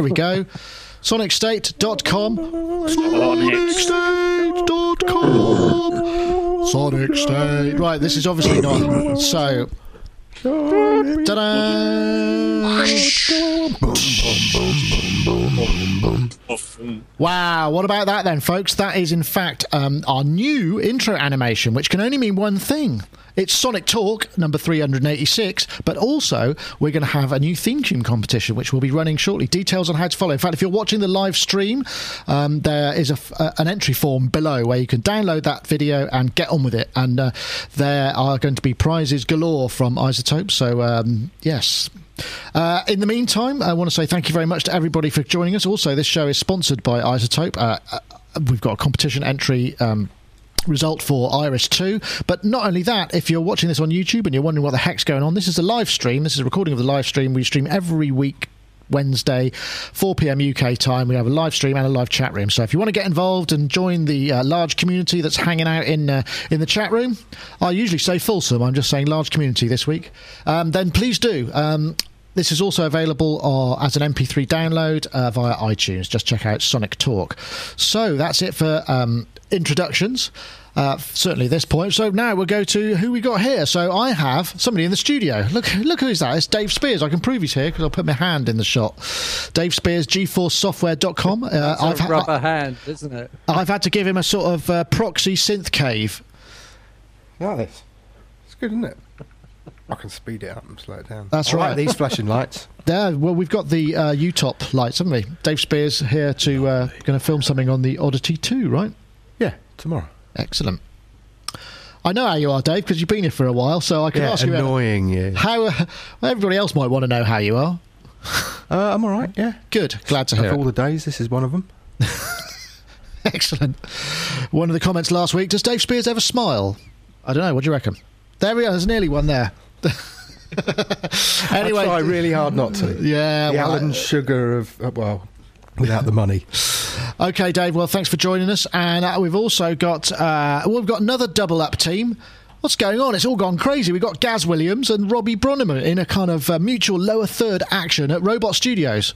There we go. SonicState.com. SonicState.com. Sonic State. Right, this is obviously not. So. Ta-da! Wow, what about that then, folks? That is, in fact, um, our new intro animation, which can only mean one thing. It's Sonic Talk number 386, but also we're going to have a new theme tune competition, which will be running shortly. Details on how to follow. In fact, if you're watching the live stream, um, there is a, a, an entry form below where you can download that video and get on with it. And uh, there are going to be prizes galore from iZotope. So, um, yes, uh, in the meantime, I want to say thank you very much to everybody for joining us. Also, this show is sponsored by iZotope. Uh, uh, we've got a competition entry. Um, result for Iris 2. But not only that, if you're watching this on YouTube and you're wondering what the heck's going on, this is a live stream. This is a recording of the live stream. We stream every week Wednesday, 4 p.m. UK time. We have a live stream and a live chat room. So if you want to get involved and join the uh, large community that's hanging out in uh, in the chat room, I usually say fulsome. I'm just saying large community this week. Um, then please do. Um, this is also available uh, as an MP3 download uh, via iTunes. Just check out Sonic Talk. So that's it for um, introductions. Uh, certainly this point. So now we'll go to who we got here. So I have somebody in the studio. Look, look who's that. It's Dave Spiers. I can prove he's here because I'll put my hand in the shot. Dave Spiers, GForceSoftware.com. Uh, I've a rubber ha- hand, isn't it? I've had to give him a sort of uh, proxy synth cave. Nice. It's good, isn't it? I can speed it up and slow it down. That's I right. Like these flashing lights. Yeah, well, we've got the uh, UTOP lights, haven't we? Dave Spiers here to uh, going to film something on the Oddity 2, right? Yeah, tomorrow. Excellent. I know how you are, Dave, because you've been here for a while, so I can yeah, ask you annoying you. how. Uh, everybody else might want to know how you are. Uh, I'm all right. Yeah, good. Glad to hear. Of all the days, this is one of them. Excellent. One of the comments last week: Does Dave Spiers ever smile? I don't know. What do you reckon? There we are. There's nearly one there. anyway, I try really hard not to. Yeah, the well, Alan Sugar of well, without the money. okay, Dave. Well, thanks for joining us, and uh, we've also got uh, well, we've got another double up team. What's going on? It's all gone crazy. We've got Gaz Williams and Robbie Bronnimann in a kind of uh, mutual lower third action at Robot Studios.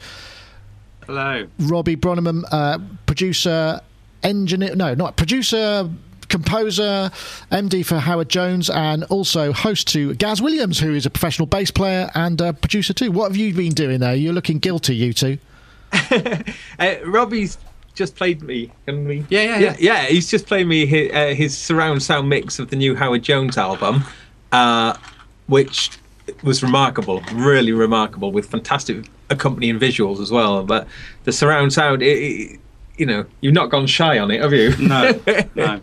Hello. Robbie Bronnimann, uh, producer, engineer, no, not producer, composer, MD for Howard Jones, and also host to Gaz Williams, who is a professional bass player and uh, producer too. What have you been doing there? You're looking guilty, you two. uh, Robbie's just played me. Can we? Yeah, yeah, yeah. Yeah, he's just played me his, uh, his surround sound mix of the new Howard Jones album, uh, which was remarkable, really remarkable, with fantastic accompanying visuals as well. But the surround sound, it, it, you know, you've not gone shy on it, have you? No, no.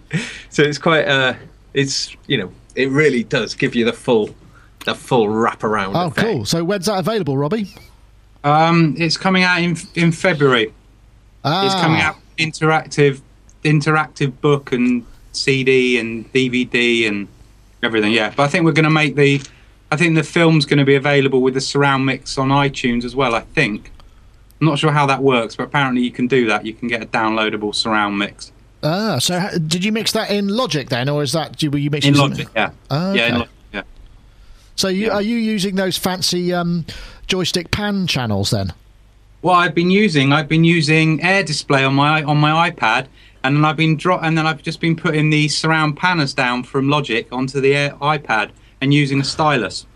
so it's quite, uh, it's you know, it really does give you the full, the full wraparound. Oh, effect. cool! So when's that available, Robbie? Um, it's coming out in in February. Ah. It's coming out interactive, interactive book and CD and DVD and everything. Yeah, but I think we're going to make the. I think the film's going to be available with the surround mix on iTunes as well. I think. I'm not sure how that works, but apparently you can do that. You can get a downloadable surround mix. Ah, so how, did you mix that in Logic then, or is that were you mixing in Logic? Yeah. Ah. Yeah. In Logic, yeah. So you, Yeah. are you using those fancy um, joystick pan channels then? Well, I've been using I've been using Air Display on my on my iPad, and then I've been dro- and then I've just been putting the surround panners down from Logic onto the Air iPad and using a stylus.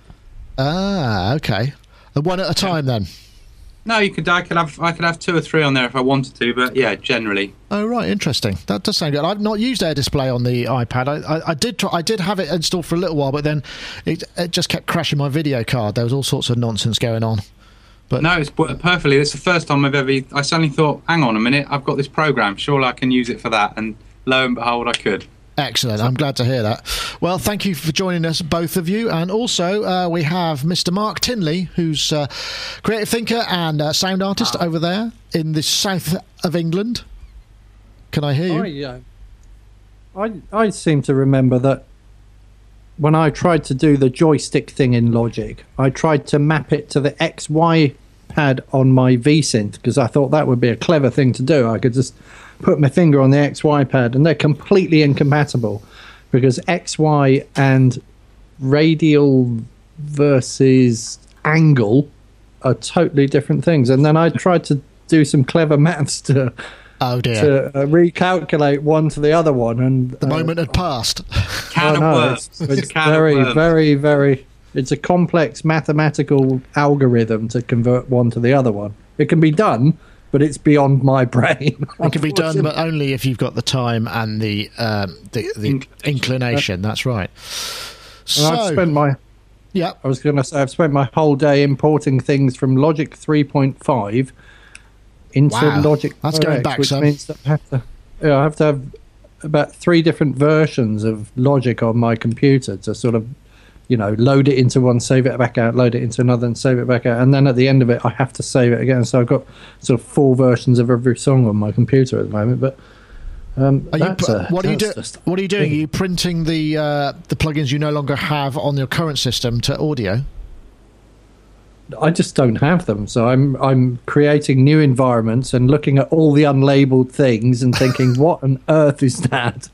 Ah, okay. One at a time then. No, you could I could have I could have two or three on there if I wanted to, but yeah, generally. Oh right, interesting. That does sound good. I've not used Air Display on the iPad. I, I, I did try, I did have it installed for a little while, but then it, it just kept crashing my video card. There was all sorts of nonsense going on. But No, it's perfectly. It's the first time I've ever. I suddenly thought, hang on a minute, I've got this program. Surely I can use it for that. And lo and behold, I could. Excellent. I'm glad to hear that. Well, thank you for joining us, both of you. And also, uh, we have Mr. Mark Tinley, who's uh, creative thinker and uh, sound artist over there in the south of England. Can I hear you? I, uh, I, I seem to remember that when I tried to do the joystick thing in Logic, I tried to map it to the XY pad on my VSynth because I thought that would be a clever thing to do. I could just put my finger on the XY pad, and they're completely incompatible because XY and radial versus angle are totally different things. And then I tried to do some clever maths to Oh dear. to uh, recalculate one to the other one, and the moment had passed. Can Oh, of no, worms. it's, it's It's a of very, worms. very, very. It's a complex mathematical algorithm to convert one to the other one. It can be done, but it's beyond my brain. It can be done, but only if you've got the time and the um, the, the inclination. That's right. And I've spent my. yeah, I was going to say I've spent my whole day importing things from Logic 3.5 into Wow. Logic. That's going 4X, back which some. means that I have to. Yeah, I have to have about three different versions of Logic on my computer to sort of, you know, load it into one, save it back out, load it into another, and save it back out, and then at the end of it, I have to save it again. So I've got sort of four versions of every song on my computer at the moment. But um, Are you, a- what are you doing? What are you doing? Are you printing the uh, the plugins you no longer have on your current system to audio? I just don't have them. So I'm I'm creating new environments and looking at all the unlabeled things and thinking, what on earth is that?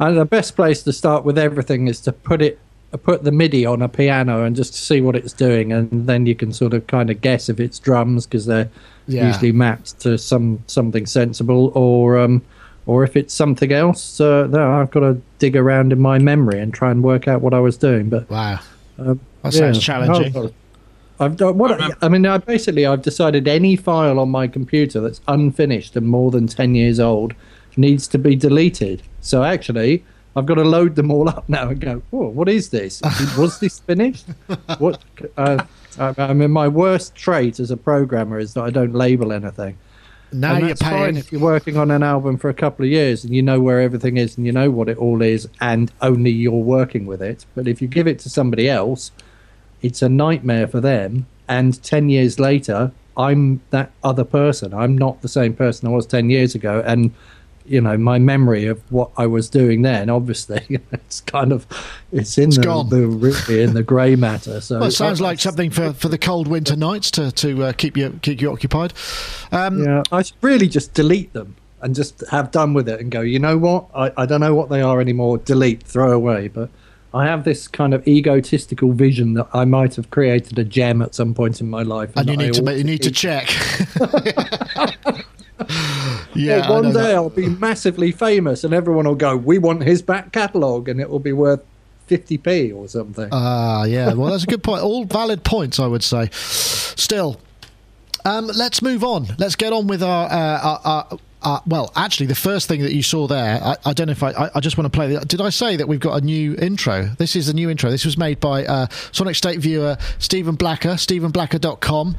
and the best place to start with everything is to put it put the MIDI on a piano and just see what it's doing, and then you can sort of kind of guess if it's drums because they're Yeah. usually mapped to some something sensible, or um, or if it's something else. Uh, no, I've got to dig around in my memory and try and work out what I was doing. But Wow, um, that sounds challenging. I've- I've done what I, I mean. I basically I've decided any file on my computer that's unfinished and more than ten years old needs to be deleted. So actually, I've got to load them all up now and go. Oh, what is this? Was this finished? What? Uh, I, I mean, my worst trait as a programmer is that I don't label anything. now and you're paying. if you're working on an album for a couple of years and you know where everything is and you know what it all is and only you're working with it. But if you give it to somebody else, it's a nightmare for them. And 10 years later, I'm that other person. I'm not the same person I was 10 years ago. And, you know, my memory of what I was doing then, obviously, it's kind of, it's in the, gone. the, in the grey matter. So Well, it sounds like something for, for the cold winter nights to to uh, keep you keep you occupied. Um, Yeah, I should really just delete them and just have done with it and go, you know what? I, I don't know what they are anymore. Delete, throw away. But I have this kind of egotistical vision that I might have created a gem at some point in my life. and you that I need to you need to check. Yeah, one day that. I'll be massively famous and everyone will go, we want his back catalogue and it will be worth 50p or something. Ah, yeah. Well, that's a good point. All valid points, I would say. Still, um, let's move on. Let's get on with our. Uh, our, our uh, well, actually, the first thing that you saw there, I, I don't know if I, I, I just want to play. The, did I say that we've got a new intro? This is a new intro. This was made by uh, Sonic State viewer Stephen Blacker, StephenBlacker.com,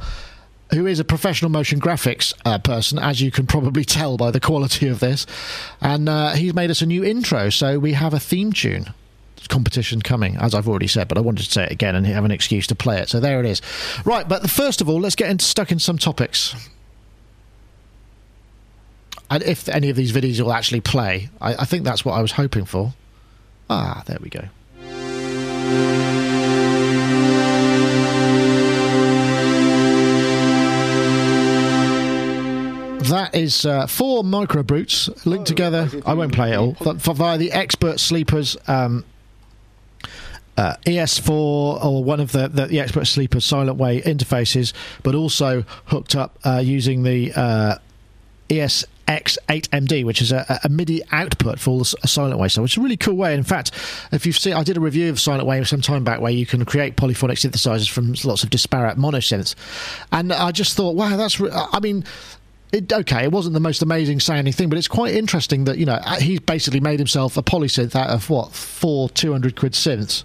who is a professional motion graphics uh, person, as you can probably tell by the quality of this. And uh, he's made us a new intro, so we have a theme tune competition coming, as I've already said, but I wanted to say it again and have an excuse to play it. So there it is. Right, but first of all, let's get stuck in some topics. And if any of these videos will actually play, I, I think that's what I was hoping for. Ah, there we go. That is uh, four micro brutes linked together. I won't play it all. Via the expert sleepers um, uh, ES4 or one of the, the, the expert sleepers silent way interfaces, but also hooked up uh, using the uh, ESX8MD, which is a, a MIDI output for all the silent way stuff, which is a really cool way. In fact, if you've seen, I did a review of silent way some time back where you can create polyphonic synthesizers from lots of disparate monosynths, and I just thought, wow, that's. Re- I mean. It, okay, it wasn't the most amazing sounding thing, but it's quite interesting that you know uh, he's basically made himself a polysynth out of what four two hundred quid synths.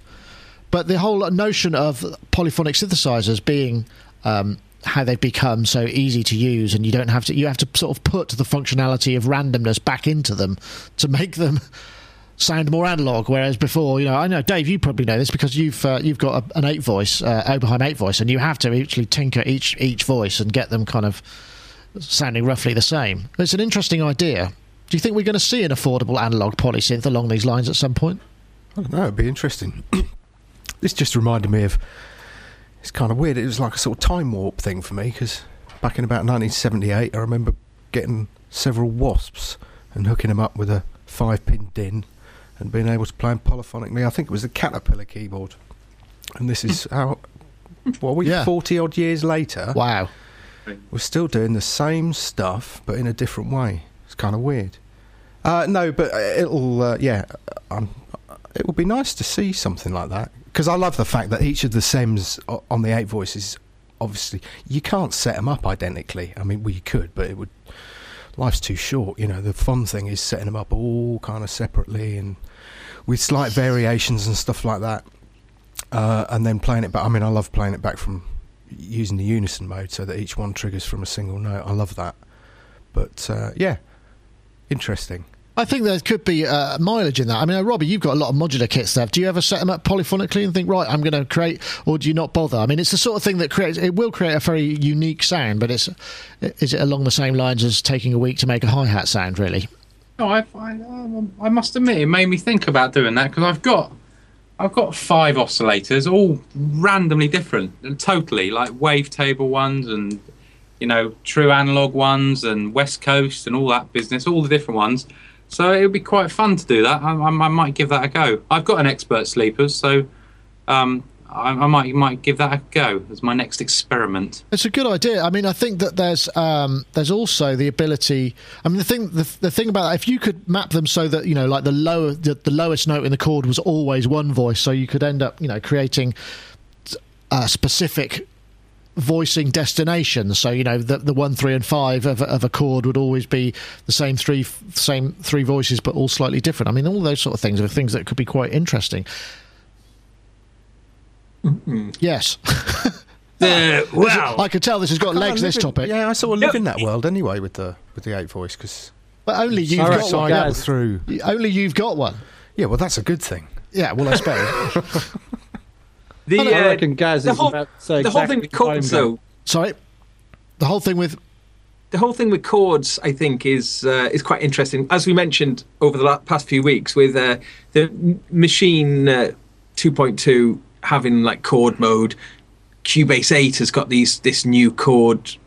But the whole notion of polyphonic synthesizers being um, how they've become so easy to use, and you don't have to you have to sort of put the functionality of randomness back into them to make them sound more analog. Whereas before, you know, I know Dave, you probably know this because you've uh, you've got a, an eight voice uh, Oberheim eight voice, and you have to actually tinker each each voice and get them kind of sounding roughly the same. It's an interesting idea. Do you think we're going to see an affordable analog polysynth along these lines at some point? I don't know. It'd be interesting. this just reminded me of. It's kind of weird. It was like a sort of time warp thing for me because back in about 1978, I remember getting several wasps and hooking them up with a five-pin DIN and being able to play them polyphonically. I think it was the Caterpillar keyboard. And this is how. What are we? Yeah. Forty odd years later, Wow. We're still doing the same stuff, but in a different way. It's kind of weird. Uh, no, but it'll, uh, yeah, um, it would be nice to see something like that because I love the fact that each of the SEMs on the eight voices, obviously, you can't set them up identically. I mean, well, you could, but it would. Life's too short, you know. The fun thing is setting them up all kind of separately and with slight variations and stuff like that, uh, and then playing it back. I mean, I love playing it back from using the unison mode so that each one triggers from a single note. I love that. But uh, yeah, interesting. I think there could be uh, mileage in that. I mean, uh, Robbie, you've got a lot of modular kits there. Do you ever set them up polyphonically and think, right, I'm going to create, or do you not bother? I mean, it's the sort of thing that creates, it will create a very unique sound, but it's, is it along the same lines as taking a week to make a hi hat sound, really? No, I, I, um, I must admit, it made me think about doing that because I've got, I've got five oscillators, all randomly different, and totally like wavetable ones and you know true analog ones and West Coast and all that business, all the different ones. So it would be quite fun to do that. I, I, I, might give that a go. I've got an expert sleepers, so um, I, I, might might give that a go as my next experiment. It's a good idea. I mean, I think that there's um, there's also the ability. I mean, the thing the, the thing about that, if you could map them so that you know, like the lower the, the lowest note in the chord was always one voice, so you could end up you know creating a specific voicing destinations. So you know the the one, three, and five of, of a chord would always be the same three same three voices, but all slightly different. I mean, all those sort of things are things that could be quite interesting. Mm-hmm. Yes. Uh, wow! I could tell this has got legs. This in, topic. Yeah, I sort of live in that world anyway with the with the eight voice because. But only you've got sign up through. Only you've got one. Yeah, well, that's a good thing. Yeah, well, I suppose. The, I, uh, reckon Gaz the is whole, about to say the exactly whole thing with chords, though. Sorry, the whole thing with the whole thing with chords, I think, is uh, is quite interesting. As we mentioned over the last, past few weeks, with uh, the Maschine uh, 2.2 having like chord mode, Cubase 8 has got these this new chord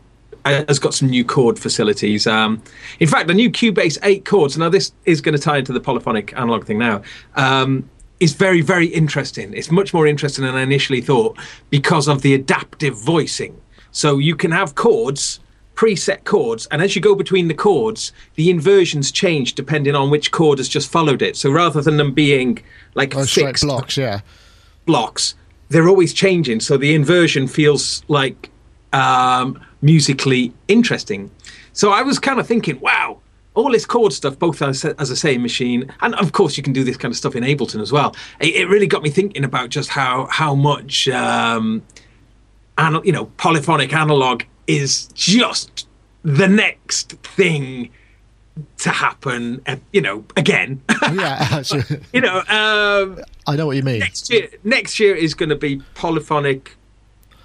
uh, has got some new chord facilities. Um, in fact, the new Cubase 8 chords. Now, this is going to tie into the polyphonic analog thing now. Um, is very, very interesting. It's much more interesting than I initially thought because of the adaptive voicing. So you can have chords, preset chords, and as you go between the chords, the inversions change depending on which chord has just followed it. So rather than them being like oh, fixed blocks, yeah, blocks, they're always changing. So the inversion feels like um, musically interesting. So I was kind of thinking, wow, all this chord stuff, both as, as I say, Maschine, and of course you can do this kind of stuff in Ableton as well. It, it really got me thinking about just how how much um, you know polyphonic analog is just the next thing to happen. Uh, you know, again. yeah, you know. Um, I know what you mean. Next year, next year is going to be polyphonic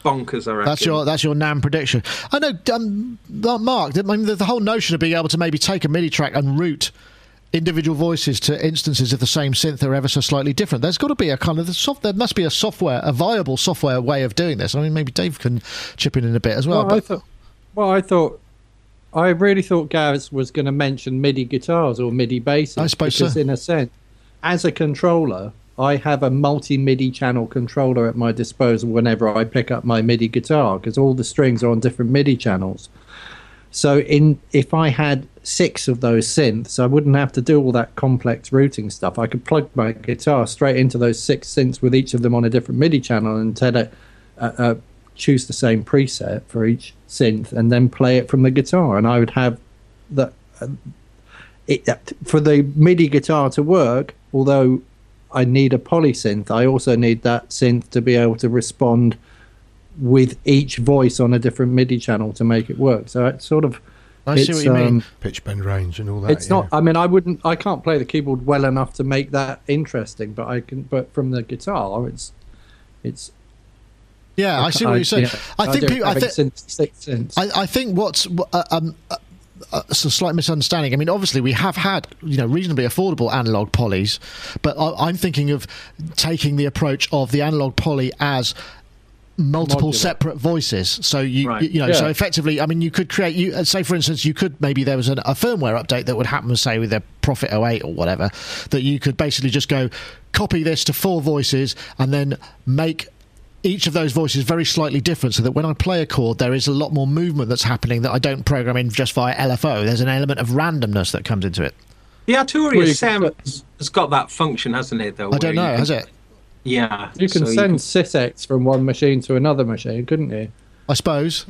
bonkers. I reckon. That's your that's your NAMM prediction. I know, um, Mark. I mean, the, the, whole notion of being able to maybe take a MIDI track and route individual voices to instances of the same synth are ever so slightly different. There's got to be a kind of the soft. There must be a software, a viable software way of doing this. I mean, maybe Dave can chip in in a bit as well. Well, I thought. Well, I thought. I really thought Gaz was going to mention MIDI guitars or MIDI basses. I suppose because so. in a sense, as a controller, I have a multi MIDI channel controller at my disposal whenever I pick up my MIDI guitar because all the strings are on different MIDI channels. So in if I had six of those synths, I wouldn't have to do all that complex routing stuff. I could plug my guitar straight into those six synths with each of them on a different MIDI channel and tell it, uh, uh, choose the same preset for each synth and then play it from the guitar. And I would have that uh, it, for the MIDI guitar to work. Although I need a polysynth. I also need that synth to be able to respond with each voice on a different MIDI channel to make it work. So it's sort of. I see what you um, mean. Pitch bend range and all that. It's yeah. not. I mean, I wouldn't. I can't play the keyboard well enough to make that interesting, but I can. But from the guitar, it's. It's. Yeah, I, I see what you're saying. Yeah, I think people. I, th- I, I think what's uh, um, uh, uh, a slight misunderstanding. I mean, obviously, we have had you know reasonably affordable analog polys, but I, am thinking of taking the approach of the analog poly as multiple Modular. separate voices. So you right. you know yeah. so effectively, I mean, you could create you uh, say for instance, you could maybe there was an, a firmware update that would happen, say with a Prophet 08 or whatever, that you could basically just go copy this to four voices and then make each of those voices very slightly different, so that when I play a chord, there is a lot more movement that's happening that I don't program in just via LFO. There's an element of randomness that comes into it. The Well, Arturia you- sound has got that function, hasn't it? Though I don't know, you has it? Yeah, You can so send sysex from one machine to another machine, couldn't you? I suppose.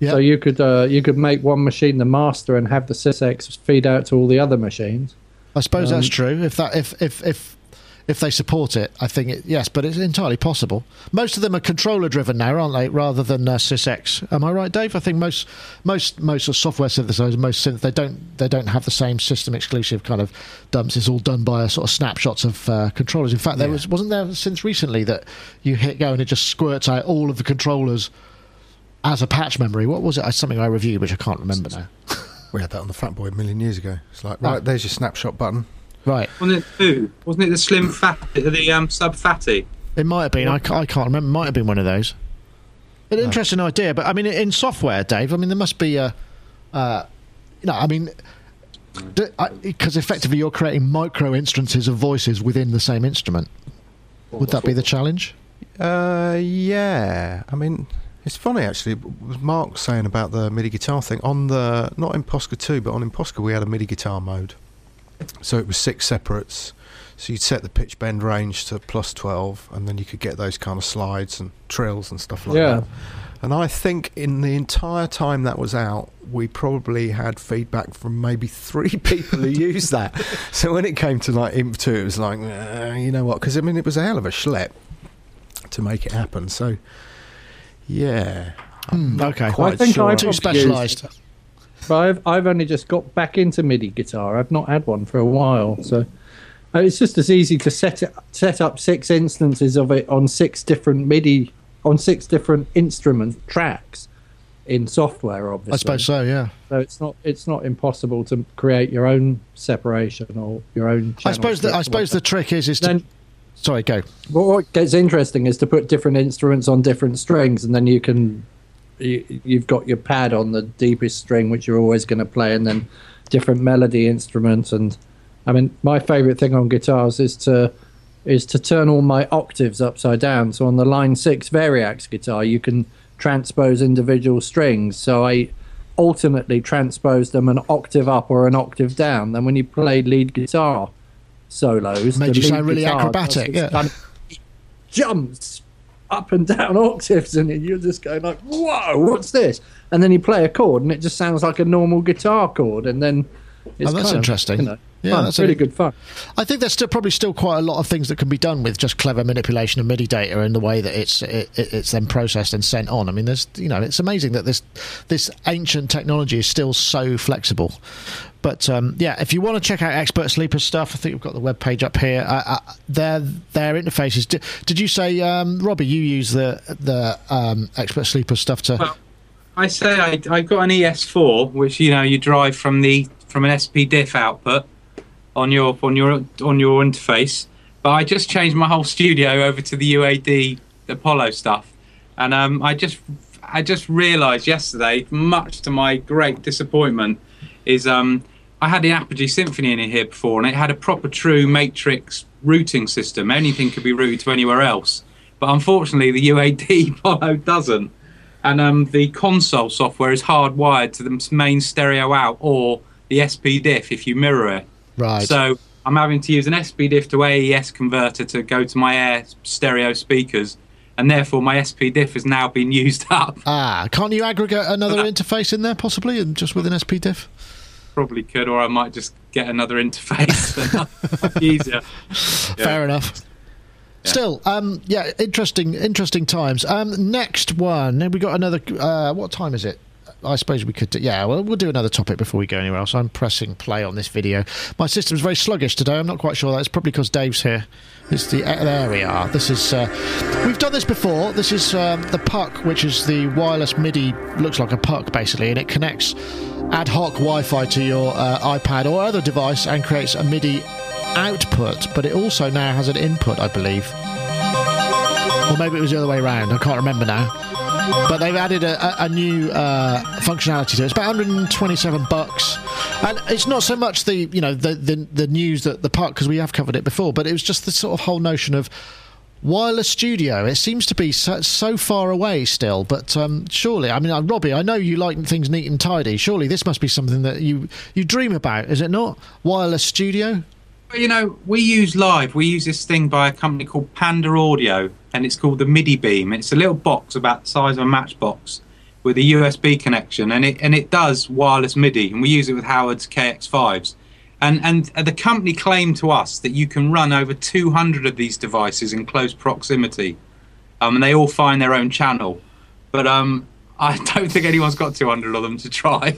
Yeah. So you could uh, you could make one machine the master and have the sysex feed out to all the other machines. I suppose that's Um, true. If that if if if if they support it, I think it, yes, but it's entirely possible. Most of them are controller driven now, aren't they, rather than uh, SysEx? Am I right, Dave? I think most most most of software synthesizers, most synth, they don't they don't have the same system exclusive kind of dumps. It's all done by a sort of snapshots of uh, controllers. In fact, there was wasn't there since recently that you hit go and it just squirts out all of the controllers as a patch memory. What was it? Something I reviewed, which I can't remember now. We had that on the Fat Boy a million years ago. It's like, right, there's your snapshot button. Right. Wasn't it two? Wasn't it the slim fat, the um, Sub Phatty? It might have been. I, ca- I can't remember. It might have been one of those. An interesting idea, but I mean, in software, Dave. I mean, there must be a, uh, you know, I mean, because effectively you're creating micro instances of voices within the same instrument. Would that be the challenge? Uh, yeah. I mean, it's funny actually. Was Mark saying about the MIDI guitar thing on the not in Posca two, but on impOSCar we had a MIDI guitar mode. So it was six separates. So you'd set the pitch bend range to plus twelve, and then you could get those kind of slides and trills and stuff like Yeah. that. And I think in the entire time that was out, we probably had feedback from maybe three people who used that. So when it came to like Imp 2, it was like, "Uh, you know what? Because I mean, it was a hell of a schlep to make it happen. So, yeah. Hmm, okay. quite I think sure. I've Too used- specialised. But I've I've only just got back into MIDI guitar. I've not had one for a while, so uh, it's just as easy to set it set up six instances of it on six different MIDI on six different instrument tracks in software. Obviously, I suppose so. Yeah. So it's not it's not impossible to create your own separation or your own. I suppose. The, I suppose the trick is is to. Then sorry, go. Well, what gets interesting is to put different instruments on different strings, and then you can you, you've got your pad on the deepest string, which you're always going to play, and then different melody instruments. And I mean, my favorite thing on guitars is to is to turn all my octaves upside down. So on the line six Variax guitar, you can transpose individual strings. So I alternately transpose them an octave up or an octave down. Then when you play lead guitar solos, Made you sound really acrobatic, yeah. kind of- jumps up and down octaves, and you're just going like, "Whoa, what's this?" And then you play a chord, and it just sounds like a normal guitar chord, and then it's Oh, that's kind of, interesting. you know, Yeah, fun. that's really a- good fun. I think there's still probably still quite a lot of things that can be done with just clever manipulation of MIDI data and the way that it's it, it- it's then processed and sent on. I mean, there's you know, it's amazing that this this ancient technology is still so flexible. But um, yeah, if you want to check out Expert Sleeper stuff, I think we've got the web page up here. Uh, uh, their their interfaces. Did, did you say, um, Robbie? You use the the um, Expert Sleeper stuff to? Well, I say I, I've got an ES4, which you know you drive from the from an SPDIF output on your on your on your interface. But I just changed my whole studio over to the UAD Apollo stuff, and um, I just I just realised yesterday, much to my great disappointment, is um, I had the Apogee Symphony in here before, and it had a proper true matrix routing system. Anything could be routed to anywhere else, but unfortunately the UAD Apollo doesn't and um, the console software is hardwired to the main stereo out or the SPDIF if you mirror it. Right. So I'm having to use an SPDIF to AES converter to go to my Air stereo speakers, and therefore my SPDIF has now been used up. ah, can't you aggregate another interface in there possibly, and just with an SPDIF? Probably could, or I might just get another interface. Easier. Fair enough. Still, um, yeah, interesting, interesting times. Um, next one, we got another. Uh, what time is it? I suppose we could. Do, yeah, well, we'll do another topic before we go anywhere else. I'm pressing play on this video. My system's very sluggish today. I'm not quite sure. That's probably because Dave's here. It's the uh, there we are. This is uh, we've done this before. This is um, the puck, which is the wireless MIDI. Looks like a puck basically, and it connects ad hoc Wi-Fi to your uh, iPad or other device and creates a MIDI output. But it also now has an input, I believe. Or maybe it was the other way around. I can't remember now. But they've added a, a, new uh, functionality to it. It's about 127 bucks, and it's not so much the you know the the, the news that the park because we have covered it before, but it was just the sort of whole notion of wireless studio. It seems to be so, so far away still, but um, surely, I mean, uh, Robbie, I know you like things neat and tidy. Surely this must be something that you you dream about, is it not? Wireless studio. You know, we use live. We use this thing by a company called Panda Audio, and it's called the MIDI Beam. It's a little box about the size of a matchbox with a USB connection, and it and it does wireless MIDI, and we use it with Howard's KX5s. And and the company claimed to us that you can run over 200 of these devices in close proximity, um, and they all find their own channel. But um, I don't think anyone's got 200 of them to try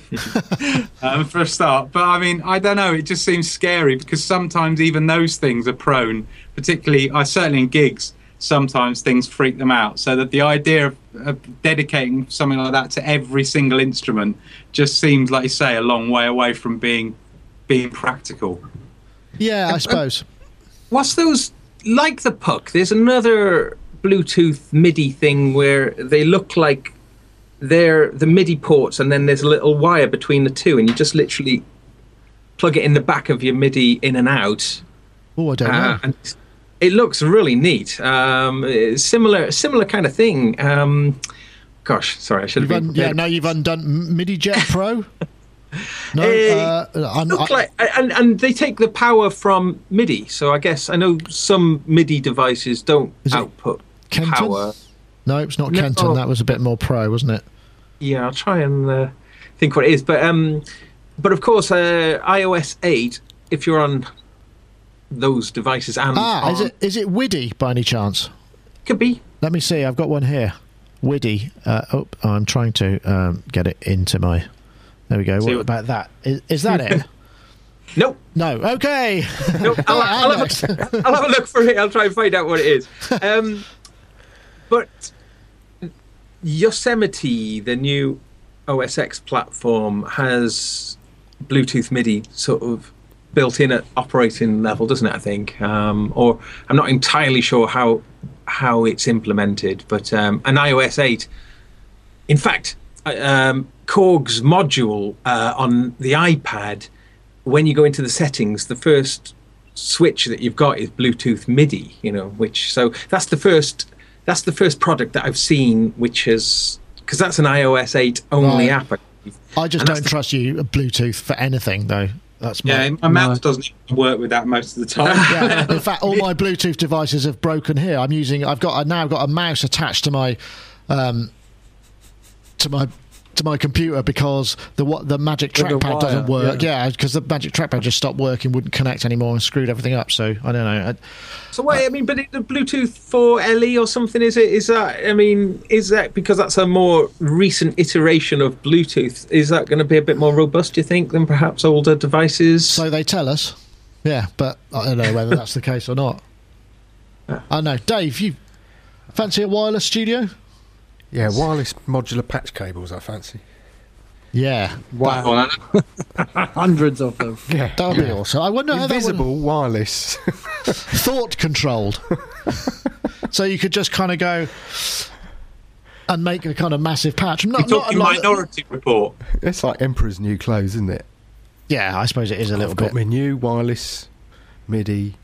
um, for a start. But I mean, I don't know. It just seems scary because sometimes even those things are prone, particularly, I certainly in gigs, sometimes things freak them out. So that the idea of, of dedicating something like that to every single instrument just seems, like you say, a long way away from being being practical. Yeah, I suppose. What's those like the puck? There's another Bluetooth MIDI thing where they look like they're the MIDI ports, and then there's a little wire between the two, and you just literally plug it in the back of your MIDI in and out. Oh, I don't know. Uh, and it looks really neat. Um, similar, similar kind of thing. Um, gosh, sorry, I should have been. un- yeah, now you've undone MIDI Jet Pro. No, Eh, uh, look I- like, and and they take the power from MIDI. So I guess I know some MIDI devices don't output Kenton? power. no, it's not No. Kenton. That was a bit more pro, wasn't it? Yeah, I'll try and uh, think what it is. But um, but of course, uh, iOS eight. If you're on those devices and Ah, is it is it Widdy by any chance? could be Let me see. I've got one here. Widdy. Uh, oh, I'm trying to um, get it into my. There we go. See What what- about that? Is, is that it? nope. no. Okay. Nope. I'll, I'll, have a, I'll have a look for it. I'll try and find out what it is. Um, but Yosemite, the new OS X platform, has Bluetooth MIDI sort of built in at operating level, doesn't it? I think, um, or I'm not entirely sure how how it's implemented, but um, an iOS 8. In fact, uh, um, Korg's module uh, on the iPad when you go into the settings, the first switch that you've got is Bluetooth MIDI. You know, which so that's the first that's the first product that I've seen which has because that's an iOS 8 only Right. app. I just And don't trust you Bluetooth for anything, though. That's my. Yeah, my mouse doesn't even work with that most of the time. Yeah. In fact, all my Bluetooth devices have broken here. I'm using. I've got. I've now got a mouse attached to my, um, to my. To my computer because the what the magic trackpad doesn't work. yeah. Yeah, because the magic trackpad just stopped working, wouldn't connect anymore, and screwed everything up. So I don't know. I, So what I mean, but the Bluetooth for LE or something is it? Is that I mean, is that because that's a more recent iteration of Bluetooth? Is that going to be a bit more robust? Do you think than perhaps older devices? So they tell us. Yeah, but I don't know whether that's the case or not. I know. Dave, you fancy a wireless studio? Yeah, wireless modular patch cables. I fancy. Yeah. Wow, hundreds of them. Yeah, That would be awesome. I wonder how that would invisible wireless. thought controlled. so you could just kind of go and make a kind of massive patch. You're Not, not talking like, Minority Report. it's like Emperor's New Clothes, isn't it? yeah, I suppose it is a little I've got bit. my new wireless MIDI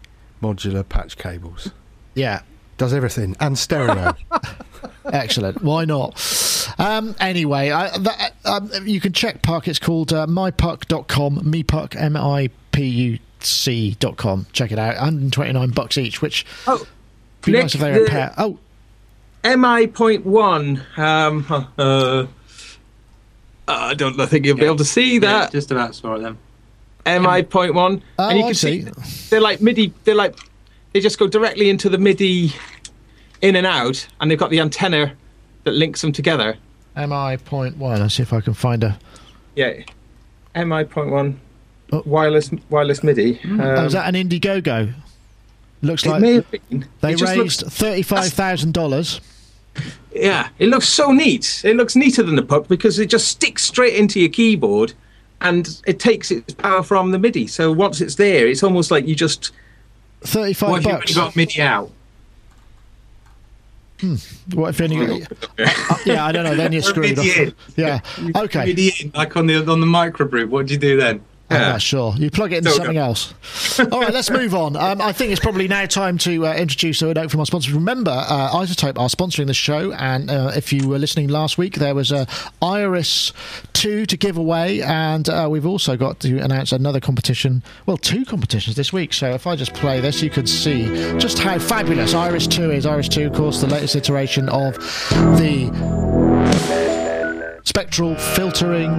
modular patch cables. Yeah, Does everything and stereo. Excellent. Why not? Um, anyway, I, that, um, you can check Puck. It's called uh, mypuck.com, mepuck, M I P U C.com. Check it out. 129 bucks each, which oh, be Nick, nice if they were a the- pair. Oh, MI point one. Um, uh, I don't I think you'll be able to see Yeah, that. just about saw it then. MI point one, Oh, and you I can see. see they're like MIDI. They're like they just go directly into the MIDI in and out, and they've got the antenna that links them together. MI point one. Let's see if I can find a. Yeah, MI point one, Oh. wireless wireless MIDI. Um, oh, is that an Indiegogo? Looks it like may have been. they raised looks- thirty-five thousand dollars. Yeah, it looks so neat. It looks neater than the puck because it just sticks straight into your keyboard, and it takes its power from the MIDI. So once it's there, it's almost like you just Thirty-five What if you've bucks. got MIDI out? What if only got? Uh, yeah, I don't know. Then you're screwed. Yeah. Okay. Like on the on the microbrute. What do you do then? I'm not sure. You plug it into No, something no. else. All right, let's move on. Um, I think it's probably now time to uh, introduce a note from our sponsors. Remember, uh, iZotope are sponsoring the show, and uh, if you were listening last week, there was a Iris 2 to give away, and uh, we've also got to announce another competition. Well, two competitions this week. So if I just play this, you can see just how fabulous Iris 2 is. Iris 2, of course, the latest iteration of the spectral filtering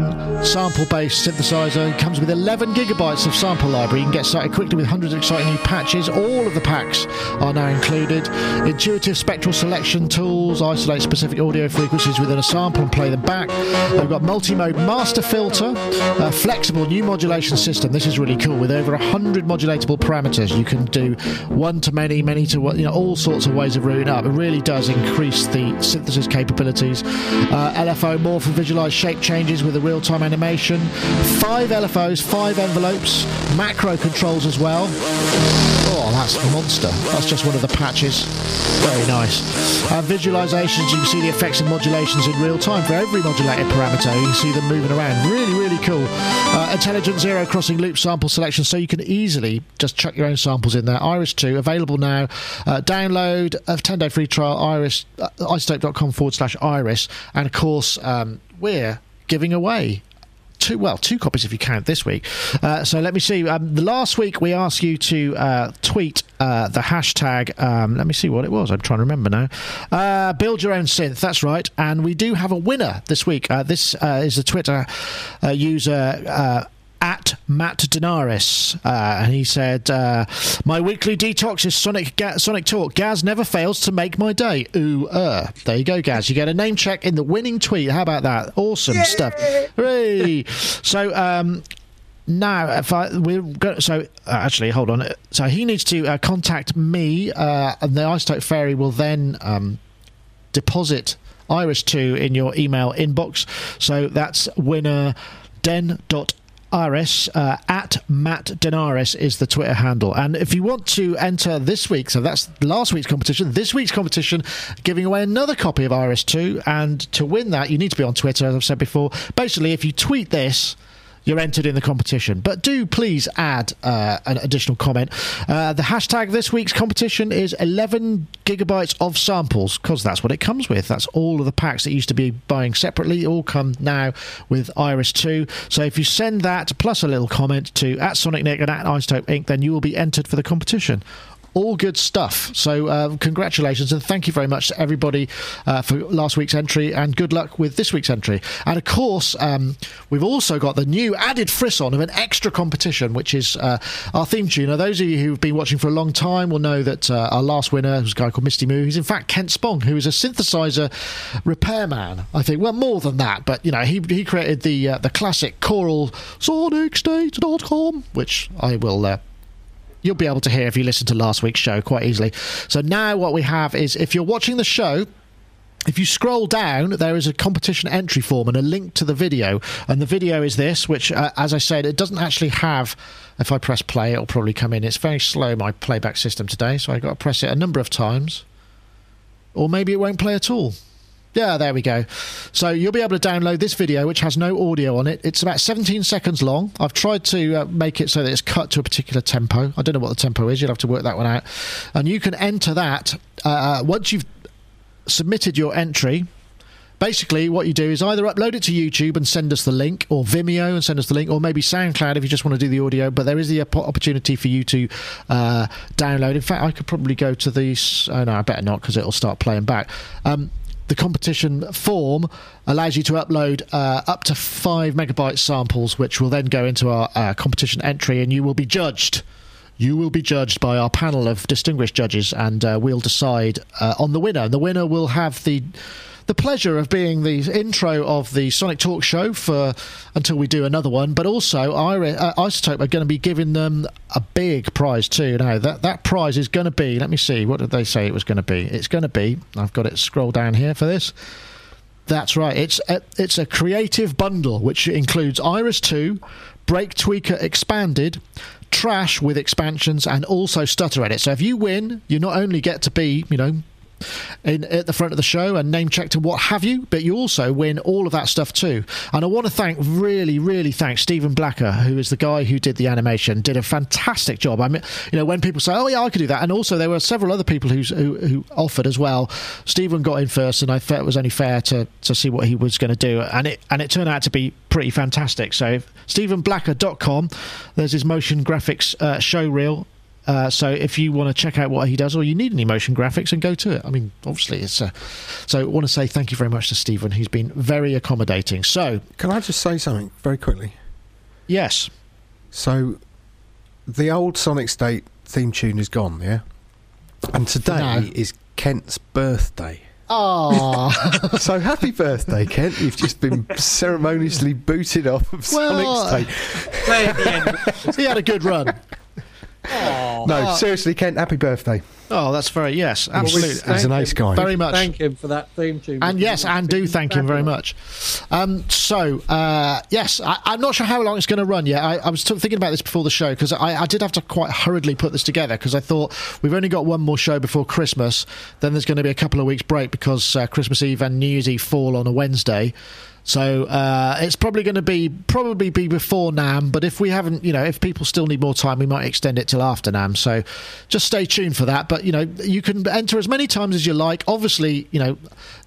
sample based synthesizer. It comes with 11 gigabytes of sample library. You can get started quickly with hundreds of exciting new patches. All of the packs are now included. Intuitive spectral selection tools isolate specific audio frequencies within a sample and play them back. We've got multi mode master filter, a flexible new modulation system. This is really cool with over 100 modulatable parameters. You can do one to many, many to one, you know, all sorts of ways of routing up. It really does increase the synthesis capabilities. Uh, LFO more for visualize shape changes with a real time animation. Five LFOs, five envelopes, macro controls as well. Oh, that's a monster. That's just one of the patches. Very nice. Uh, visualizations, you can see the effects and modulations in real time for every modulated parameter. You can see them moving around. Really, really cool. Uh, intelligent zero crossing loop sample selection, so you can easily just chuck your own samples in there. Iris 2, available now. Uh, download a 10 day free trial, iris, uh, izotope.com forward slash iris. And of course, um, we're giving away two well two copies if you count this week. Uh, so let me see. Um, the last week we asked you to uh, tweet uh, the hashtag um, let me see what it was. I'm trying to remember now. Uh, build your own synth. That's right. And we do have a winner this week. Uh, this uh, is the twitter user at Matt Denaris, uh, and he said, uh, "My weekly detox is Sonic Ga- Sonic Talk. Gaz never fails to make my day. Ooh, uh. There you go, Gaz. You get a name check in the winning tweet. How about that? Awesome stuff. Hooray! So, um, now, if I we're going, so uh, actually, hold on. So he needs to uh, contact me, uh, and the iZotope Fairy will then um, deposit Iris two in your email inbox. So that's winner den dot Iris uh, at Matt Denaris is the Twitter handle. And if you want to enter this week, so that's last week's competition, this week's competition, giving away another copy of Iris 2. And to win that, you need to be on Twitter, as I've said before. Basically, if you tweet this, you're entered in the competition. But do please add uh, an additional comment. Uh, the hashtag this week's competition is 11 gigabytes of samples because that's what it comes with. That's all of the packs that used to be buying separately. All come now with Iris 2. So if you send that plus a little comment to at Sonic Nick and at iZotope Inc., then you will be entered for the competition all good stuff. So, uh, congratulations and thank you very much to everybody uh, for last week's entry, and good luck with this week's entry. And of course, um, we've also got the new added frisson of an extra competition, which is uh, our theme tune. Now, those of you who've been watching for a long time will know that uh, our last winner was a guy called Misty Moo. He's in fact Kent Spong, who is a synthesizer repairman. I think. Well, more than that, but you know, he he created the uh, the classic choral SonicState.com, which I will. You'll be able to hear if you listen to last week's show quite easily. So now what we have is if you're watching the show, if you scroll down, there is a competition entry form and a link to the video. And the video is this, which, uh, as I said, it doesn't actually have. If I press play, it'll probably come in. It's very slow, my playback system today, so I've got to press it a number of times. Or maybe it won't play at all. Yeah, there we go. So you'll be able to download this video, which has no audio on it. It's about 17 seconds long. I've tried to uh, make it so that it's cut to a particular tempo. I don't know what the tempo is. You'll have to work that one out. And you can enter that uh, once you've submitted your entry. Basically, what you do is either upload it to YouTube and send us the link, or Vimeo and send us the link, or maybe SoundCloud if you just want to do the audio. But there is the opportunity for you to uh, download. In fact, I could probably go to these. Oh no, I better not because it'll start playing back. Um, the competition form allows you to upload uh, up to five megabyte samples, which will then go into our uh, competition entry, and you will be judged. You will be judged by our panel of distinguished judges, and uh, we'll decide uh, on the winner. The winner will have the the pleasure of being the intro of the Sonic Talk show for until we do another one. But also, Iri- uh, iZotope are going to be giving them a big prize too. Now that that prize is going to be. Let me see. What did they say it was going to be? It's going to be. I've got it. Scroll down here for this. That's right. It's a, it's a creative bundle which includes Iris 2, Break Tweaker Expanded, Trash with expansions, and also Stutter Edit. So if you win, you not only get to be, you know, in at the front of the show and name checked and what have you. But you also win all of that stuff too. And I want to thank, really, really thank Stephen Blacker, who is the guy who did the animation, did a fantastic job. I mean, you know, when people say, "Oh yeah, I could do that," and also there were several other people who who offered as well. Stephen got in first, and I felt it was only fair to to see what he was going to do, and it and it turned out to be pretty fantastic. So StephenBlacker.com, there's his motion graphics uh, show reel. Uh, so if you want to check out what he does, or you need any motion graphics, and go to it. I mean, obviously it's. Uh, so I want to say thank you very much to Stephen. He's been very accommodating. So Can I just say something very quickly? yes, So, the old Sonic State theme tune is gone, yeah? And today No. is Kent's birthday. ah, So happy birthday, Kent. You've just been ceremoniously booted off of Well, Sonic State. Play at the end. he had a good run. No, seriously, Kent, happy birthday. Oh, that's very yes, absolutely. He's a nice guy. Very much. Thank him for that theme tune. And yes, and do thank him very much. Um, so, uh, yes, I, I'm not sure how long it's going to run yet. I, I was t- thinking about this before the show because I, I did have to quite hurriedly put this together because I thought we've only got one more show before Christmas. Then there's going to be a couple of weeks break because uh, Christmas Eve and New Year's Eve fall on a Wednesday. So uh, it's probably going to be probably be before NAMM, but if we haven't, you know, if people still need more time, we might extend it till after NAMM. So just stay tuned for that. But you know, you can enter as many times as you like. Obviously, you know,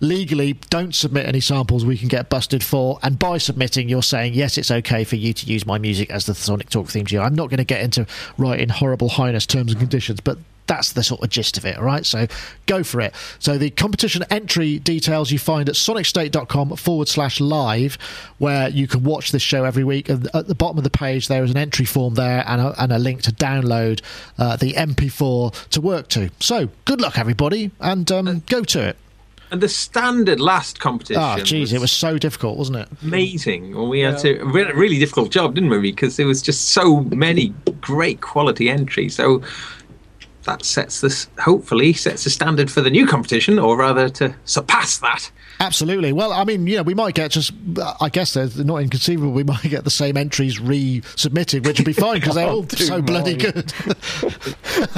legally, don't submit any samples we can get busted for. And by submitting, you're saying yes, it's okay for you to use my music as the Sonic Talk theme tune. I'm not going to get into writing horrible highness terms and conditions, but that's the sort of gist of it, all right? So go for it. So the competition entry details you find at sonicstate.com forward slash live, where you can watch this show every week. And at the bottom of the page, there is an entry form there and a, and a link to download uh, the MP4 to work to. So good luck, everybody, and um, go to it. And the standard last competition. Oh, jeez, it was so difficult, wasn't it? amazing. Well, we had to we had a really difficult job, didn't we? Because there was just so many great quality entries. So that sets this hopefully sets a standard for the new competition, or rather to surpass that. Absolutely. Well, I mean, you know, we might get just, uh, I guess they're not inconceivable, we might get the same entries resubmitted, which would be fine because they're oh, all do so bloody good.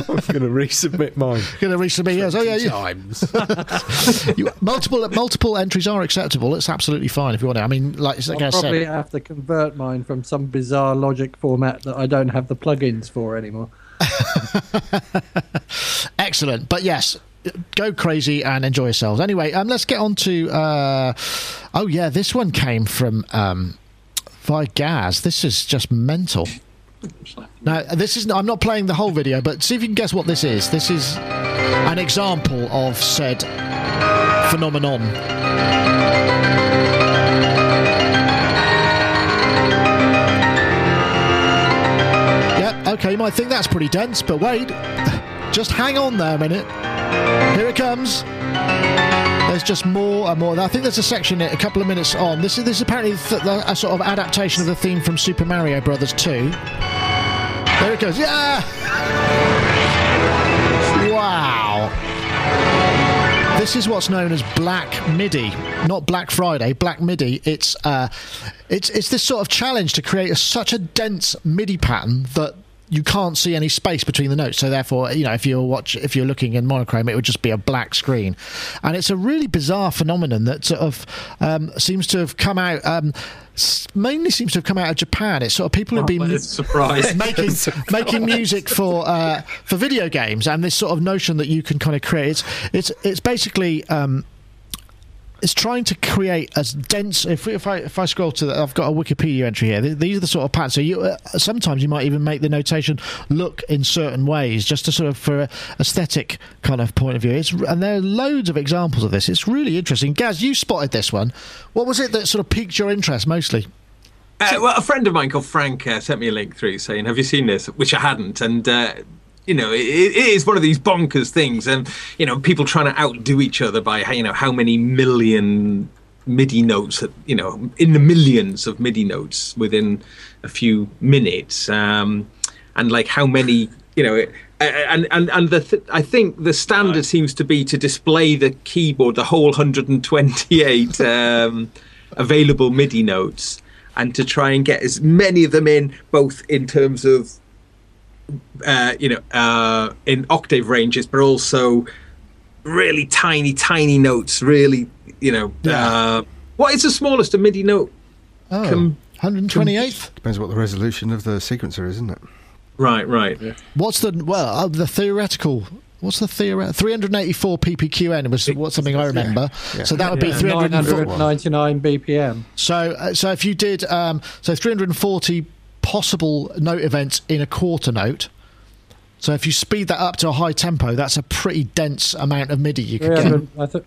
I'm going to resubmit mine. Going to resubmit yours. Oh, yeah, yeah. Times. You, multiple multiple entries are acceptable. It's absolutely fine if you want to. I mean, like, like I I'll probably have to convert mine from some bizarre logic format that I don't have the plugins for anymore. excellent. But yes, go crazy and enjoy yourselves. Anyway, um, let's get on to. Uh, oh yeah, this one came from um, via Gaz. This is just mental. Now, this is. I'm not playing the whole video, but see if you can guess what this is. This is an example of said phenomenon. Okay, you might think that's pretty dense, but wait. Just hang on there a minute. Here it comes. There's just more and more. I think there's a section a couple of minutes on. This is this is apparently a sort of adaptation of the theme from Super Mario Brothers 2. There it goes. Yeah. Wow. This is what's known as Black MIDI, not Black Friday. Black MIDI. It's uh, it's it's this sort of challenge to create a, such a dense MIDI pattern that you can't see any space between the notes. So therefore, you know, if you're watch if you're looking in monochrome, it would just be a black screen. And it's a really bizarre phenomenon that sort of um, seems to have come out. Um, mainly seems to have come out of Japan. It's sort of people have been It's a surprise. making making music for uh, for video games, and this sort of notion that you can kind of create. It's it's, it's basically. Um, it's trying to create as dense. If, if I if I scroll to, the, I've got a Wikipedia entry here. These are the sort of patterns. So you uh, sometimes you might even make the notation look in certain ways, just to sort of for a aesthetic kind of point of view. It's and there are loads of examples of this. It's really interesting. Gaz, you spotted this one. What was it that sort of piqued your interest mostly? Uh, well, a friend of mine called Frank uh, sent me a link through saying, "Have you seen this?" Which I hadn't, and uh, you know, it, it is one of these bonkers things, and you know, people trying to outdo each other by you know how many million MIDI notes, that you know, in the millions of MIDI notes within a few minutes, um, and like how many, you know. And and and the th- I think the standard seems to be to display the keyboard, the whole 128 um, available MIDI notes, and to try and get as many of them in, both in terms of uh, you know uh, in octave ranges, but also really tiny, tiny notes. Really, you know, Yeah. uh, what is the smallest a MIDI note? Oh, Com- 128th. Depends what the resolution of the sequencer is, isn't it? Right, right. What's the well uh, the theoretical? What's the theoretical? 384 ppqn was what something I remember. So that would be Yeah, 304. 999 BPM. So uh, so if you did um, so 340 possible note events in a quarter note. So if you speed that up to a high tempo, that's a pretty dense amount of MIDI you could get. Th-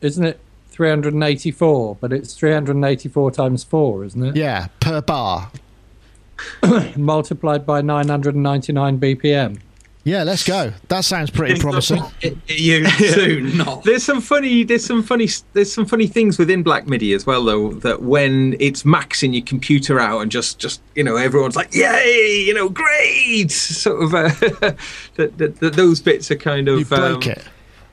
isn't it 384? But it's 384 times 4, isn't it? Yeah, per bar. Multiplied by 999 BPM. Yeah, let's go. That sounds pretty promising. You do not. There's some funny, there's some funny, there's some funny things within Black MIDI as well, though. That when it's maxing your computer out and just, just you know, everyone's like, "Yay!" You know, great. Sort of, uh, that, that, that those bits are kind of You break um, it.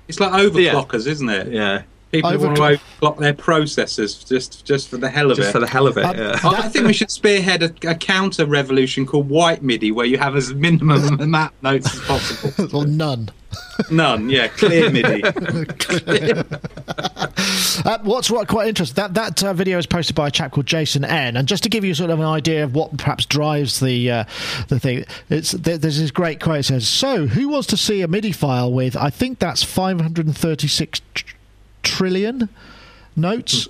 It's like overclockers, isn't it? Yeah, People who want to Overclock- overclock their processors just just for the hell of just it. for the hell of it. Uh, yeah. I I think we should spearhead a, a counter revolution called white MIDI, where you have as minimum map notes as possible. or none. None, yeah, clear MIDI. Uh, what's what quite interesting that that uh, video is posted by a chap called Jason N. And just to give you sort of an idea of what perhaps drives the uh, the thing, it's there, there's this great quote. It says, "So, who wants to see a MIDI file with? I think that's 536 tr- trillion notes.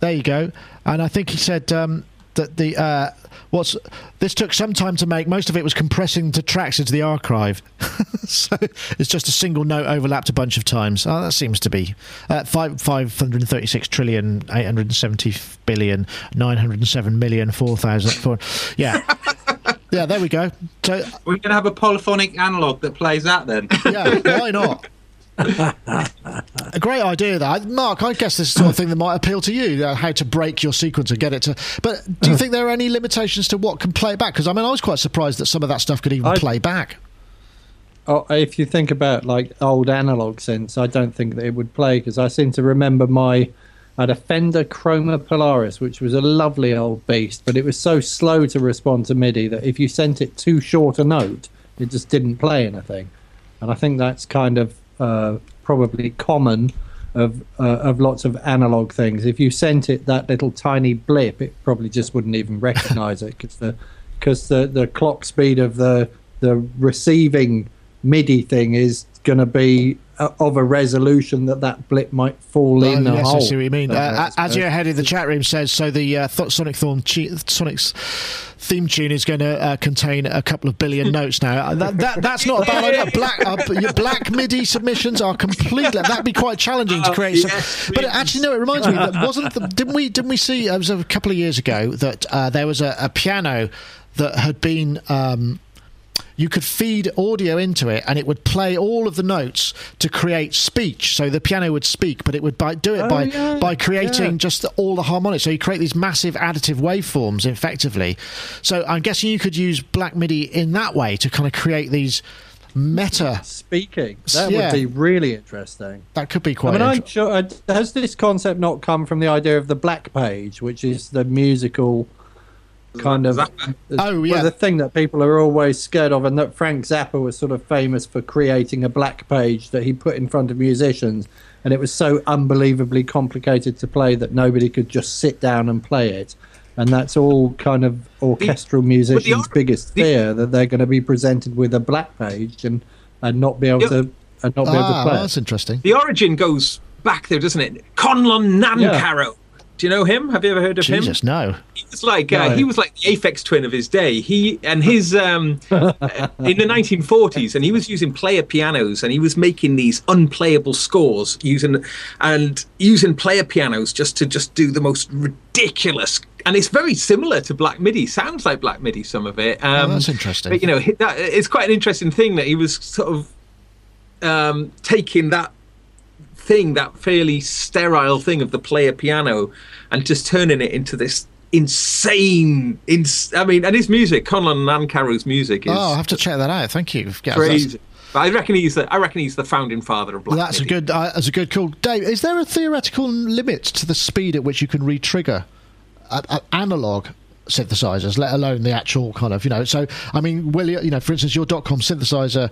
There you go. And I think he said um, that the uh, what's this took some time to make. Most of it was compressing to tracks into the archive. so it's just a single note overlapped a bunch of times. Oh, that seems to be uh, five five hundred thirty six trillion eight hundred seventy billion nine hundred seven million four thousand four. Yeah. Yeah, there we go. So, We're to have a polyphonic analog that plays that then. yeah, why not? A great idea, that Mark. I guess this is the sort of thing that might appeal to you. Uh, how to break your sequence and get it to. But do you think there are any limitations to what can play back? Because I mean, I was quite surprised that some of that stuff could even I- play back. Oh, if you think about like old analog synths, I don't think that it would play because I seem to remember my I had a Fender Chroma Polaris, which was a lovely old beast, but it was so slow to respond to MIDI that if you sent it too short a note, it just didn't play anything. And I think that's kind of uh, probably common of uh, of lots of analog things. If you sent it that little tiny blip, it probably just wouldn't even recognise it because the because the, the clock speed of the the receiving MIDI thing is going to be uh, of a resolution that that blip might fall in the yes, hole. I see what you mean. Uh, that's- as your head in the chat room says, so the uh, Sonic Thorn chi- Sonic's theme tune is going to uh, contain a couple of billion notes now. Uh, That, that, that's not a bad idea. Black, uh, your black MIDI submissions are completely. That'd be quite challenging to Oh, create. yes, some, but actually, no. It reminds me that wasn't. The, didn't we? Didn't we see? It was a couple of years ago that uh, there was a, a piano that had been. Um, you could feed audio into it and it would play all of the notes to create speech so the piano would speak but it would by, do it Oh, by yeah, by creating yeah. just all the harmonics so you create these massive additive waveforms effectively so i'm guessing you could use black midi in that way to kind of create these meta speaking. That Yeah. would be really interesting. that could be I quite mean, I'm sure. Uh, has this concept not come from the idea of the black page, which is the musical kind of Zappa. Oh, well, yeah. the thing that people are always scared of, and that Frank Zappa was sort of famous for creating a black page that he put in front of musicians, and it was so unbelievably complicated to play that nobody could just sit down and play it. And that's all kind of orchestral musicians' art- biggest the- fear that they're going to be presented with a black page and and not be able Yeah. to and not be able to ah, play. well, it. that's interesting The origin goes back there, doesn't it? Conlon Nancarrow. Do you know him? Have you ever heard of him? jesus no Was like uh, No. he was like the Aphex Twin of his day. He and his um, in the 1940s, and he was using player pianos, and he was making these unplayable scores using and using player pianos just to just do the most ridiculous. And it's very similar to Black MIDI. Sounds like Black MIDI, some of it. Um, Oh, that's interesting. But you know, that, it's quite an interesting thing that he was sort of um, taking that thing, that fairly sterile thing of the player piano, and just turning it into this insane. Ins- I mean, and his music, Conlon Nancarrow's music, is oh i'll have to check that out thank you Yeah, crazy. But I reckon he's the I reckon he's the founding father of Black. Well, that's a good. Uh, that's a good call, Dave. Is there a theoretical limit to the speed at which you can re-trigger a- a- analog synthesizers, let alone the actual kind of you know? So, I mean, will you, you know, for instance, your dot com synthesizer.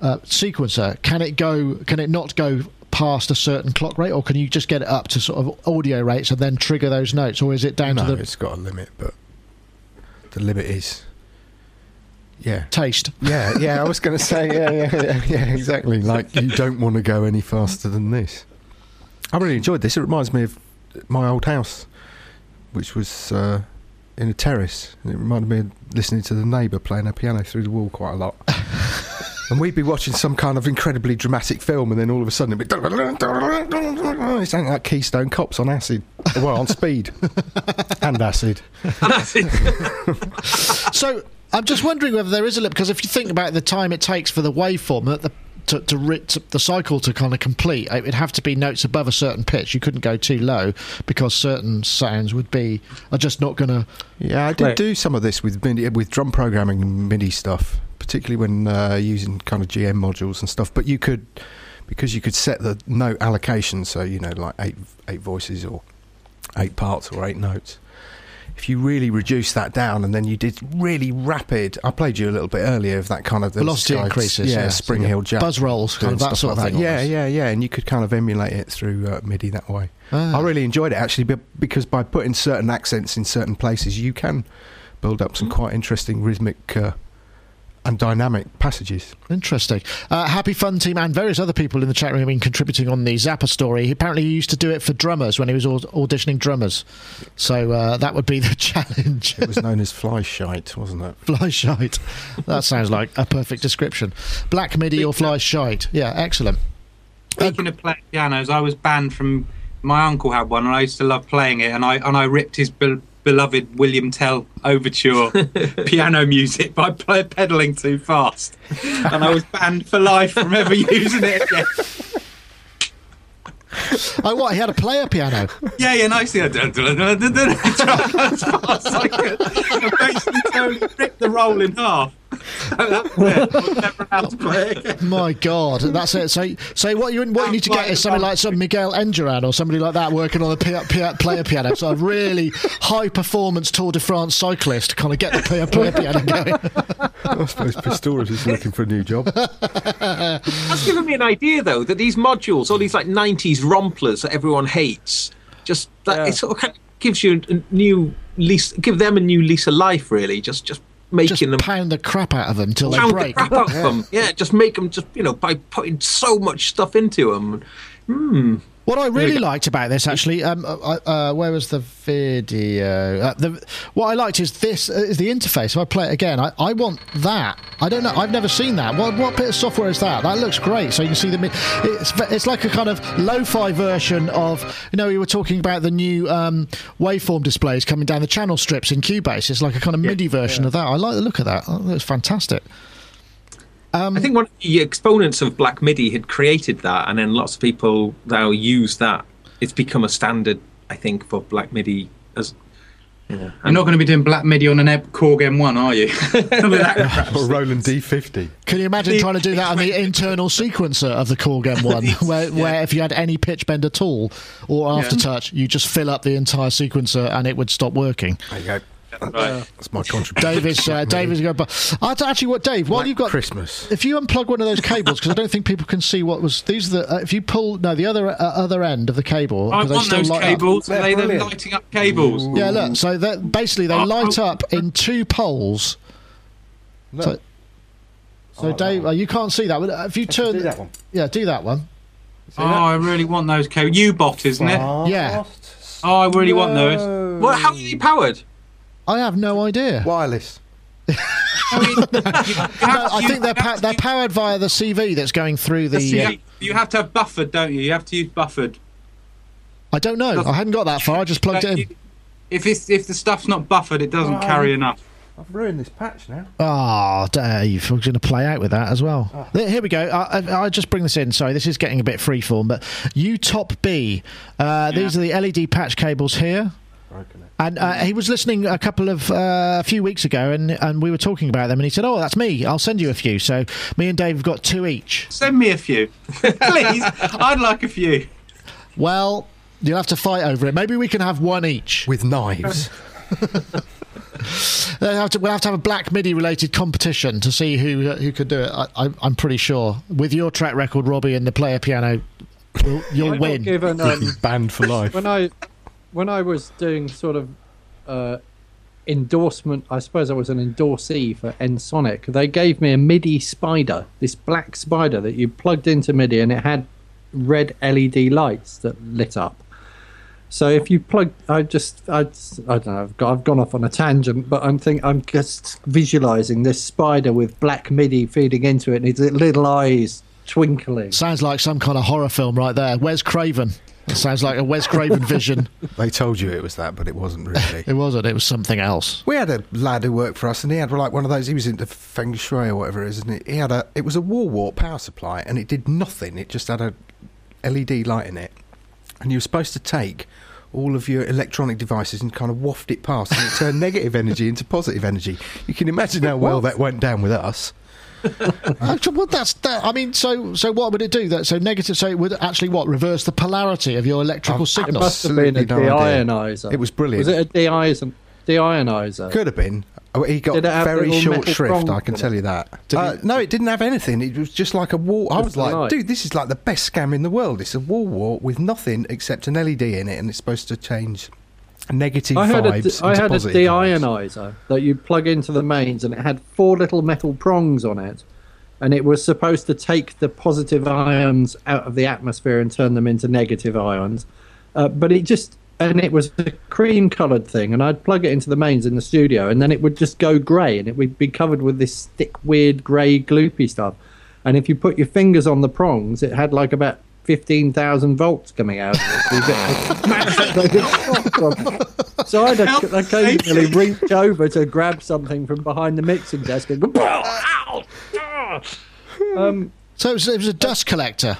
uh, sequencer, can it go? Can it not go past a certain clock rate, or can you just get it up to sort of audio rates and then trigger those notes, or is it down no, to the it's got a limit, but the limit is. Yeah. taste? Yeah, yeah, I was going to say, yeah, yeah, yeah, yeah, exactly. Like, you don't want to go any faster than this. I really enjoyed this. It reminds me of my old house, which was uh, in a terrace. And it reminded me of listening to the neighbour playing a piano through the wall quite a lot. and we'd be watching some kind of incredibly dramatic film, and then all of a sudden it'd be. It sounded like Keystone Cops on acid. Well, on speed. and acid. Acid. So I'm just wondering whether there is a limit because if you think about the time it takes for the waveform that the to, to, ri- to the cycle to kind of complete, it would have to be notes above a certain pitch. You couldn't go too low because certain sounds would be are just not going to. Yeah, I did Right. do some of this with MIDI, with drum programming and MIDI stuff, particularly when uh, using kind of GM modules and stuff. But you could, because you could set the note allocation, so you know, like eight eight voices or eight parts or eight notes. If you really reduce that down, and then you did really rapid, I played you a little bit earlier of that kind of Velocity like, increases, yeah, yeah. Spring Heel Jack, Buzz rolls, kind of that sort of thing Yeah, almost. yeah, yeah, and you could kind of emulate it through uh, MIDI that way. Ah. I really enjoyed it actually, because by putting certain accents in certain places, you can build up some quite interesting rhythmic uh, and dynamic passages. Interesting. Uh, Happy Fun Team and various other people in the chat room have been contributing on the Zappa story. Apparently, he used to do it for drummers when he was auditioning drummers. So uh, that would be the challenge. It was known as fly shite, wasn't it? fly shite. That sounds like a perfect description. Black MIDI or fly shite. Yeah, excellent. Speaking of playing pianos, I was banned from. My uncle had one, and I used to love playing it. And I and I ripped his be- beloved William Tell overture piano music by play- pedaling too fast, and I was banned for life from ever using it again. Oh, what? He had a player piano. Yeah, yeah, as I. I basically totally ripped the roll in half. So that was it. I was never allowed to play it again. My God, that's it. So, so what you what you need to get is somebody like some Miguel Indurain or somebody like that working on a pi- pi- player piano. So a really high performance Tour de France cyclist to kind of get the player, player piano going. I suppose Pistorius is looking for a new job. That's given me an idea, though, that these modules, all these like '90s romplers that everyone hates, just that it sort of kind of gives you a new lease, give them a new lease of life, really. Just, just making Just them pound the crap out of them till they pound the break. crap out of them. Yeah, just make them just you know by putting so much stuff into them. Hmm. What I really liked about this, actually, um, uh, uh, where was the video? Uh, the, what I liked is this uh, is the interface. If I play it again, I, I want that. I don't know. I've never seen that. What what bit of software is that? That looks great. So you can see the. It's it's like a kind of lo-fi version of you know we were talking about the new um, waveform displays coming down the channel strips in Cubase. It's like a kind of MIDI version of that. I like the look of that. Oh, that's fantastic. Um, I think one of the exponents of Black MIDI had created that, and then lots of people now use that. It's become a standard, I think, for Black MIDI as. Yeah. You're not going to be doing Black MIDI on an Ebb Korg M1, are you? With that crap. or Roland D50. Can you imagine trying to do that on the internal sequencer of the Korg M1, where, where if you had any pitch bend at all or aftertouch, you just fill up the entire sequencer and it would stop working? There you go. Right. That's my contribution. David's, uh, David's going. But I'd actually, what Dave? While Black you've got Christmas. if you unplug one of those cables, because I don't think people can see what was these. Are the uh, if you pull no the other uh, other end of the cable, I 'cause they want still those light up. cables. They're Are they the brilliant. lighting up cables? Yeah, look. So that basically they Oh, light oh. up in two poles. No. So, so Dave, uh, you can't see that. But uh, if you turn, do that one. yeah, do that one. Oh, I really want those cables. U-bot, isn't it? Yeah. Oh, I really want those. Well, how are they powered? I have no idea. Wireless. No, I think they're pa- they're powered via the CV that's going through the. You Uh, have, you have to have buffered, don't you? You have to use buffered. I don't know. I hadn't got that far. I just plugged it in. If it's if the stuff's not buffered, it doesn't carry enough. I've ruined this patch now. Oh, Dave, we're going to play out with that as well. There- Here we go. I, I, I just bring this in. Sorry, this is getting a bit freeform, but U Top B. Uh, These are the LED patch cables here. Broken it. And uh, he was listening a couple of uh, a few weeks ago, and, and we were talking about them, and he said, "Oh, that's me. I'll send you a few." So me and Dave have got two each. Send me a few, please. I'd like a few. Well, you'll have to fight over it. Maybe we can have one each. With knives. They'll have to, we'll have to have a Black MIDI related competition to see who uh, who could do it. I, I, I'm pretty sure. With your track record, Robbie, and the player piano, you'll, you'll I got win. Given, um, Banned for life. when I when I was doing sort of uh, endorsement, I suppose I was an endorsee for Ensoniq. They gave me a MIDI spider, this black spider that you plugged into MIDI, and it had red LED lights that lit up. So if you plug, I just, I, I don't know, I've, got, I've gone off on a tangent, but I'm think I'm just visualizing this spider with black MIDI feeding into it, and its little eyes twinkling. Sounds like some kind of horror film right there. Where's Craven. It sounds like a Wes Craven vision. They told you it was that, but it wasn't really. It wasn't. It was something else. We had a lad who worked for us, and he had like one of those. He was into feng shui or whatever it is, and he had a. It was a wall wart power supply, and it did nothing. It just had a LED light in it, and you were supposed to take all of your electronic devices and kind of waft it past, and it turned negative energy into positive energy. You can imagine how well that went down with us. Actually, well, that's that. I mean, so so what would it do? That so negative. So it would actually what reverse the polarity of your electrical Um, It signal. must have been a Absolutely no idea. deionizer. It was brilliant. Was it a deionizer? Deionizer. Could have been. Oh, he got Did very short shrift, I can tell it? you that. Did Uh, it- no, it didn't have anything. It was just like a wall. I was like, light. dude, this is like the best scam in the world. It's a wall wart with nothing except an LED in it, and it's supposed to change negative I had a, vibes I had a positive vibes. deionizer that you plug into the mains, and it had four little metal prongs on it, and it was supposed to take the positive ions out of the atmosphere and turn them into negative ions. Uh, but it just and it was a cream coloured thing, and I'd plug it into the mains in the studio, and then it would just go grey, and it would be covered with this thick, weird grey, gloopy stuff. And if you put your fingers on the prongs, it had like about fifteen thousand volts coming out of it. So, you get like a shock from it. So I'd occasionally reach over to grab something from behind the mixing desk and go, "Ow! Ah!" um, So it was, it was a dust collector.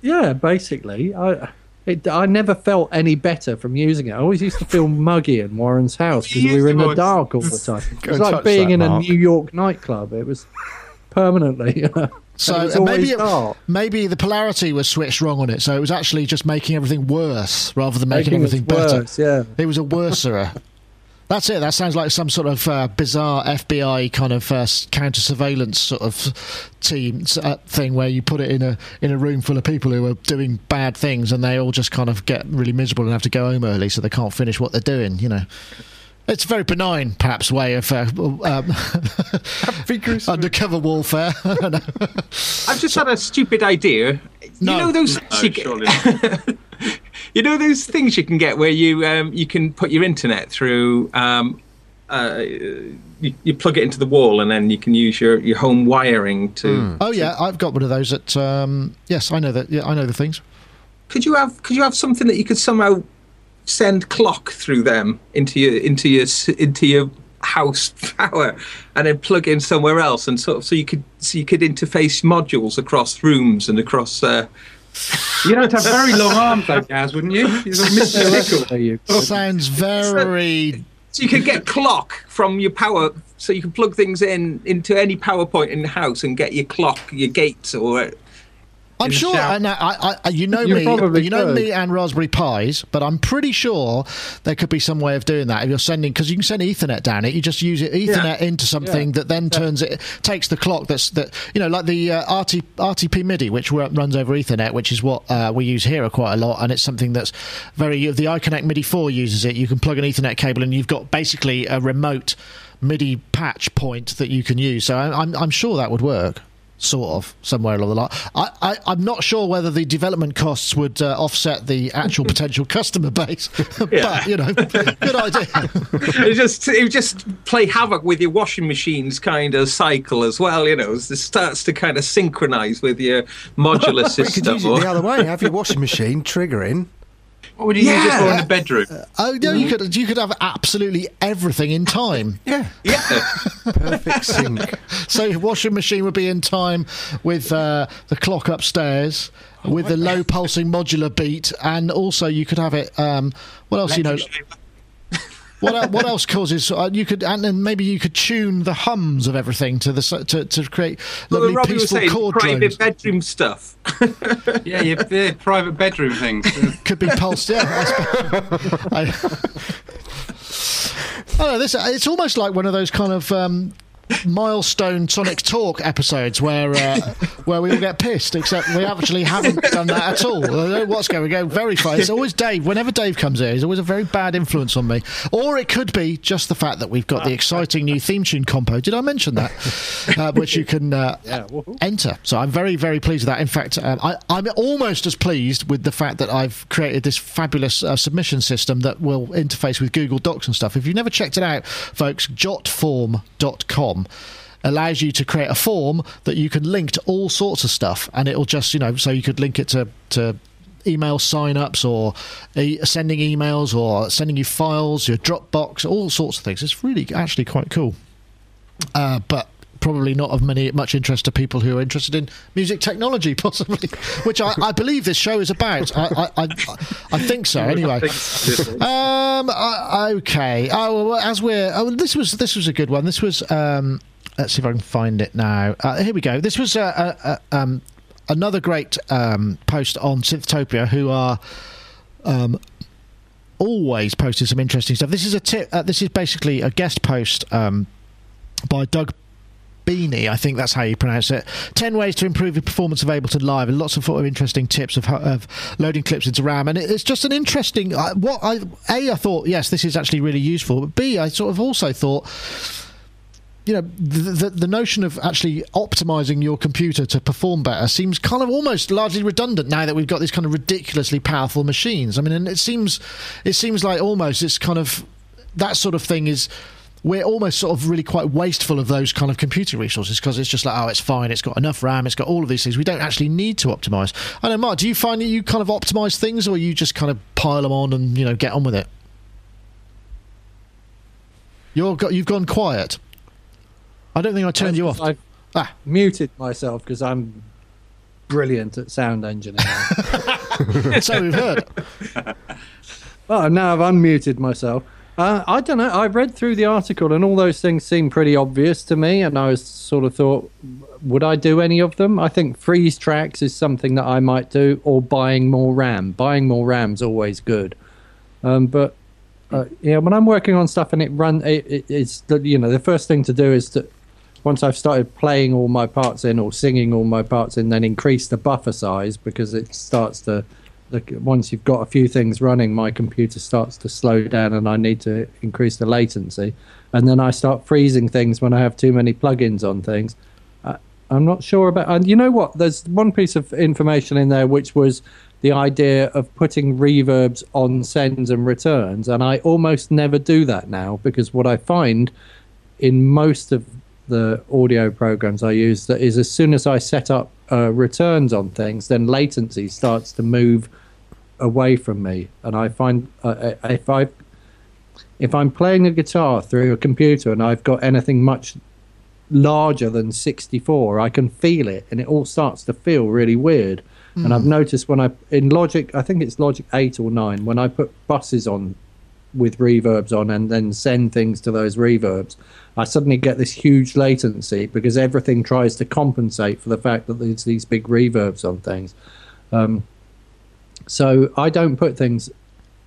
yeah, basically, I it, I never felt any better from using it. I always used to feel muggy in Warren's house because we were in the dark all the time. It was like being that, in a New York nightclub. It was permanently. So it uh, maybe it, maybe the polarity was switched wrong on it. So it was actually just making everything worse rather than making, Making everything better. worse, yeah. It was a worserer. That's it. That sounds like some sort of uh, bizarre FBI kind of uh, counter surveillance sort of team uh, thing where you put it in a in a room full of people who are doing bad things and they all just kind of get really miserable and have to go home early so they can't finish what they're doing. You know, it's a very benign, perhaps, way of uh, um, undercover warfare. I don't know. I've just had a stupid idea. No. You know those No, you, can- surely you know those things you can get where you um, you can put your internet through um, uh, you, you plug it into the wall and then you can use your, your home wiring to Oh yeah, I've got one of those. At um, yes, I know that. Yeah, I know the things. could you have could you have something that you could somehow send clock through them into your into your into your house power and then plug in somewhere else and sort of so you could so you could interface modules across rooms and across uh, You'd have to have very long arms, though, Gaz, wouldn't you? You're like Mr. Tickle. There you go. Sounds very. so you could get clock from your power so you can plug things in into any power point in the house and get your clock your gates or I'm sure. shower. I I, I, you know You me. You know could. me and Raspberry Pis, but I'm pretty sure there could be some way of doing that. If you're sending, because you can send Ethernet down it, you just use it Ethernet into something Yeah. that then turns it, takes the clock that's that you know, like the uh, RT, RTP MIDI, which ru- runs over Ethernet, which is what uh, we use here quite a lot, and it's something that's very. The iConnect MIDI 4 uses it. You can plug an Ethernet cable, and you've got basically a remote MIDI patch point that you can use. So I- I'm, I'm sure that would work. Sort of somewhere along the line. I, I, I'm not sure whether the development costs would uh, offset the actual potential customer base, but you know, good idea. it just it would just play havoc with your washing machine's kind of cycle as well you know it starts to kind of synchronize with your modular system. You could use it the other way. Have your washing machine triggering. What would you use it for in the bedroom? Oh no, you could you could have absolutely everything in time. Yeah, yeah perfect sync. So your washing machine would be in time with uh, the clock upstairs, with the low pulsing modular beat, and also you could have it. Um, what else? You know, what what else causes? Uh, you could and then maybe you could tune the hums of everything to the to, to create well, lovely Robbie was peaceful saying chord private drones. bedroom stuff yeah, your, your private bedroom things. could be pulsed. Yeah, I suppose. I- know this. It's almost like one of those kind of um, milestone Sonic Talk episodes where uh, where we all get pissed, except we actually haven't done that at all. I don't know what's going on. Very funny. It's always Dave. Whenever Dave comes here, he's always a very bad influence on me. Or it could be just the fact that we've got the exciting new theme tune compo. Did I mention that? Uh, which you can uh, Yeah, enter. So I'm very, very pleased with that. In fact, um, I, I'm almost as pleased with the fact that I've created this fabulous uh, submission system that will interface with Google Docs and stuff. If you've never checked it out, folks, jotform.com allows you to create a form that you can link to all sorts of stuff. And it'll just you know so you could link it to to email sign-ups or e- sending emails or sending you files your dropbox all sorts of things. It's really actually quite cool. Uh, but probably not of many much interest to people who are interested in music technology, possibly, which I, I believe this show is about. I, I, I, I think so. Anyway, um, I, okay. Oh, well, as we're oh, this was this was a good one. This was um, let's see if I can find it now. Uh, here we go. This was uh, uh, uh, um, another great um, post on Synthtopia, who are um, always posting some interesting stuff. This is a tip. Uh, this is basically a guest post um, by Doug Beanie, I think that's how you pronounce it. Ten ways to improve your performance of Ableton Live, and lots of interesting tips of, of loading clips into RAM. And it's just an interesting. Uh, what I a I thought yes, this is actually really useful. But B I sort of also thought. You know, the, the the notion of actually optimizing your computer to perform better seems kind of almost largely redundant now that we've got these kind of ridiculously powerful machines. I mean, and it seems it seems like almost it's kind of that sort of thing is we're almost sort of really quite wasteful of those kind of computer resources because it's just like, oh, it's fine, it's got enough RAM, it's got all of these things. We don't actually need to optimize. I know, Mark, do you find that you kind of optimize things or you just kind of pile them on and, you know, get on with it? You're go- you've gone quiet. I don't think I turned you off. I've Ah. muted myself because I'm brilliant at sound engineering. so we've heard. oh, now I've unmuted myself. Uh, I don't know. I read through the article and all those things seem pretty obvious to me, and I was sort of thought, would I do any of them? I think freeze tracks is something that I might do, or buying more RAM. Buying more RAM's always good. Um, but uh, yeah, when I'm working on stuff and it run, it, it, it's you know the first thing to do is to once I've started playing all my parts in or singing all my parts in, then increase the buffer size because it starts to. Once you've got a few things running, my computer starts to slow down, and I need to increase the latency. And then I start freezing things when I have too many plugins on things. Uh, I'm not sure about. And you know what? There's one piece of information in there which was the idea of putting reverbs on sends and returns, and I almost never do that now because what I find in most of the audio programs I use that is as soon as I set up uh, returns on things, then latency starts to move away from me, and I find uh, if I if I'm playing a guitar through a computer and I've got anything much larger than 64, I can feel it, and it all starts to feel really weird. And I've noticed when I in Logic, I think it's Logic eight or nine, when I put buses on with reverbs on and then send things to those reverbs, I suddenly get this huge latency because everything tries to compensate for the fact that there's these big reverbs on things. Um, so I don't put things,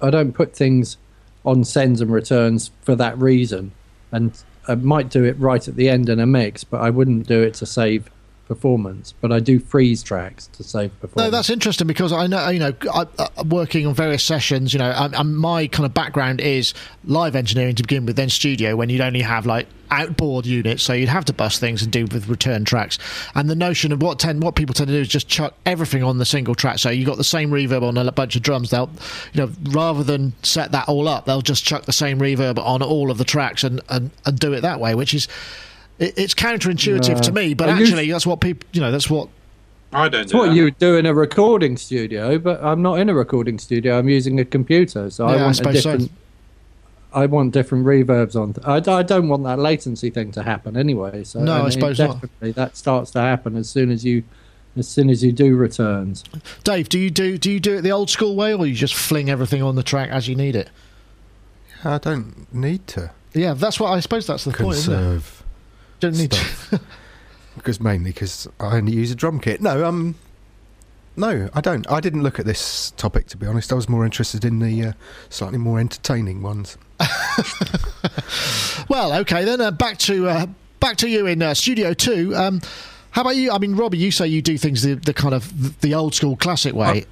I don't put things on sends and returns for that reason, and I might do it right at the end in a mix, but I wouldn't do it to save performance. But I do freeze tracks to save performance. No, that's interesting because I know you know I, I, working on various sessions. You know, I, my kind of background is live engineering to begin with, then studio when you'd only have like outboard units, so you'd have to bust things and do with return tracks. And the notion of what tend what people tend to do is just chuck everything on the single track. So you got the same reverb on a bunch of drums. They'll you know rather than set that all up, they'll just chuck the same reverb on all of the tracks and and, and do it that way, which is. It- It's counterintuitive No. to me, but I used- actually, that's what people, you know, that's what I don't It's do what that. you do in a recording studio, but I'm not in a recording studio. I'm using a computer, so I Yeah, I want a suppose so. different. I want different reverbs on. I, I don't want that latency thing to happen anyway. So No, I and it suppose not. that starts to happen as soon as you, as soon as you do returns. Dave, do you do do you do it the old school way, or you just fling everything on the track as you need it? I don't need to Yeah, that's what I suppose that's the point, isn't conserve Don't need to. stuff. because mainly because I only use a drum kit. No, um, No, I don't. I didn't look at this topic to be honest. I was more interested in the uh, slightly more entertaining ones. Well, okay then. Uh, back to uh, back to you in uh, Studio Two. Um, how about you? I mean, Robbie, you say you do things the, the kind of the old school classic way.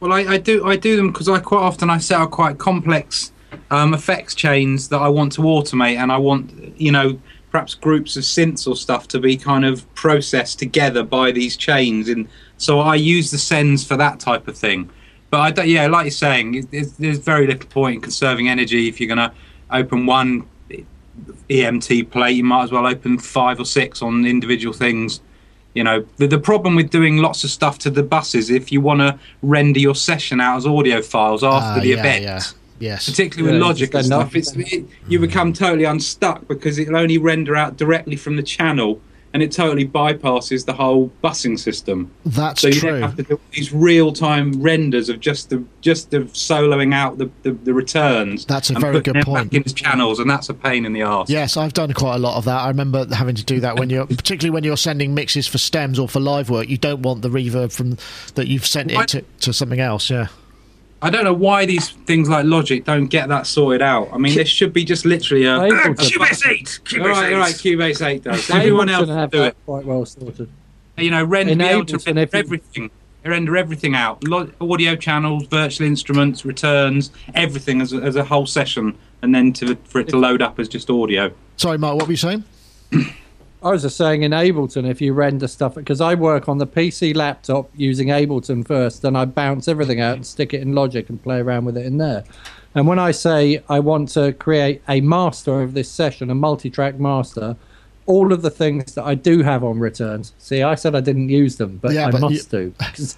Well, I, I do I do them because I quite often I set up quite complex um, effects chains that I want to automate, and I want you know perhaps groups of synths or stuff to be kind of processed together by these chains, and so I use the sends for that type of thing. But I don't, yeah, like you're saying, it- there's, there's very little point in conserving energy if you're going to open one EMT plate. You might as well open five or six on individual things. You know, the, the problem with doing lots of stuff to the buses, if you want to render your session out as audio files after Ah, the yeah, event, yeah. Yes. particularly with Logic and enough. stuff, it's, it, you mm. become totally unstuck because it'll only render out directly from the channel and it totally bypasses the whole busing system. That's So you true. then have to do these real-time renders of just the just the soloing out the, the, the returns. That's a and very good them point. Back into channels, and that's a pain in the arse. Yes, I've done quite a lot of that. I remember having to do that when you're, particularly when you're sending mixes for stems or for live work. You don't want the reverb from that you've sent Why- it to, to something else. Yeah. I don't know why these things like Logic don't get that sorted out. I mean, this should be just literally a. Ableton. a Cubase 8! Cubase All right, 8! all right, Cubase 8 does. Everyone else have do it. quite well sorted. You know, render, be able to render everything. Render everything out. Lo- audio channels, virtual instruments, returns, everything as a, as a whole session, and then to for it to load up as just audio. Sorry, Mark. What were you saying? I was just saying in Ableton, if you render stuff, because I work on the PC laptop using Ableton first, then I bounce everything out and stick it in Logic and play around with it in there. And when I say I want to create a master of this session, a multi track master, all of the things that I do have on returns, see, I said I didn't use them, but Yeah, I but you- must do. 'Cause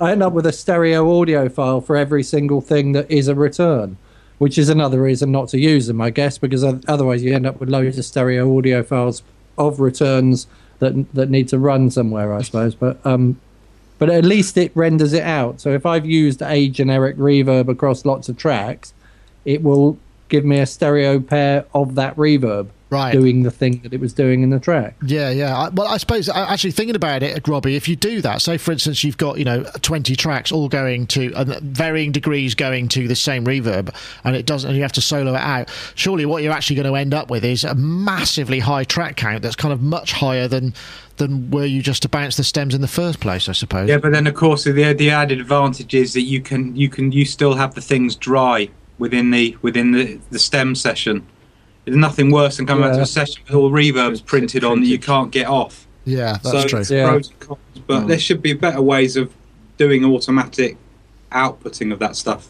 I end up with a stereo audio file for every single thing that is a return. Which is another reason not to use them, I guess, because otherwise you end up with loads of stereo audio files of returns that that need to run somewhere, I suppose. But um, but at least it renders it out. So if I've used a generic reverb across lots of tracks, it will give me a stereo pair of that reverb Right. doing the thing that it was doing in the track. Yeah, yeah. I, well, I suppose actually thinking about it, Robbie, if you do that, say for instance, you've got you know twenty tracks all going to uh, varying degrees going to the same reverb, and it doesn't, and you have to solo it out. Surely, what you're actually going to end up with is a massively high track count that's kind of much higher than than were you just to bounce the stems in the first place, I suppose. Yeah, but then of course the the added advantage is that you can you can you still have the things dry within the within the the stem session. There's nothing worse than coming back to a session with all reverbs printed on that you can't get off. Yeah, that's so true. it's Yeah. pros and cons, but mm. there should be better ways of doing automatic outputting of that stuff.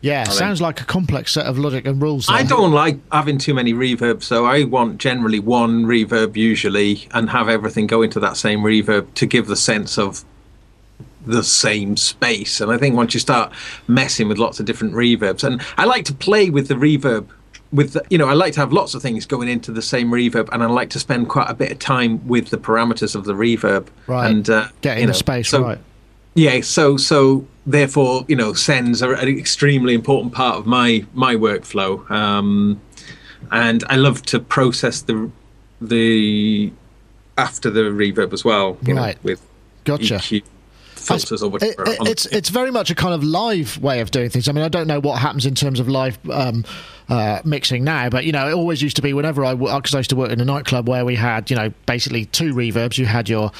Yeah, think. sounds like a complex set of logic and rules. I don't like having too many reverbs, so I want generally one reverb usually and have everything go into that same reverb to give the sense of the same space. And I think once you start messing with lots of different reverbs, and I like to play with the reverb. With the, you know, I like to have lots of things going into the same reverb, and I like to spend quite a bit of time with the parameters of the reverb. Right. And uh, Getting you the space so- right. yeah, so so therefore, you know, sends are an extremely important part of my my workflow, um, and I love to process the the after the reverb as well, you know, Right. with Gotcha. EQ filters or It- whatever. it- on- it's it's very much a kind of live way of doing things. I mean, I don't know what happens in terms of live um, uh, mixing now, but you know, it always used to be whenever I because I used to work in a nightclub where we had you know basically two reverbs. You had your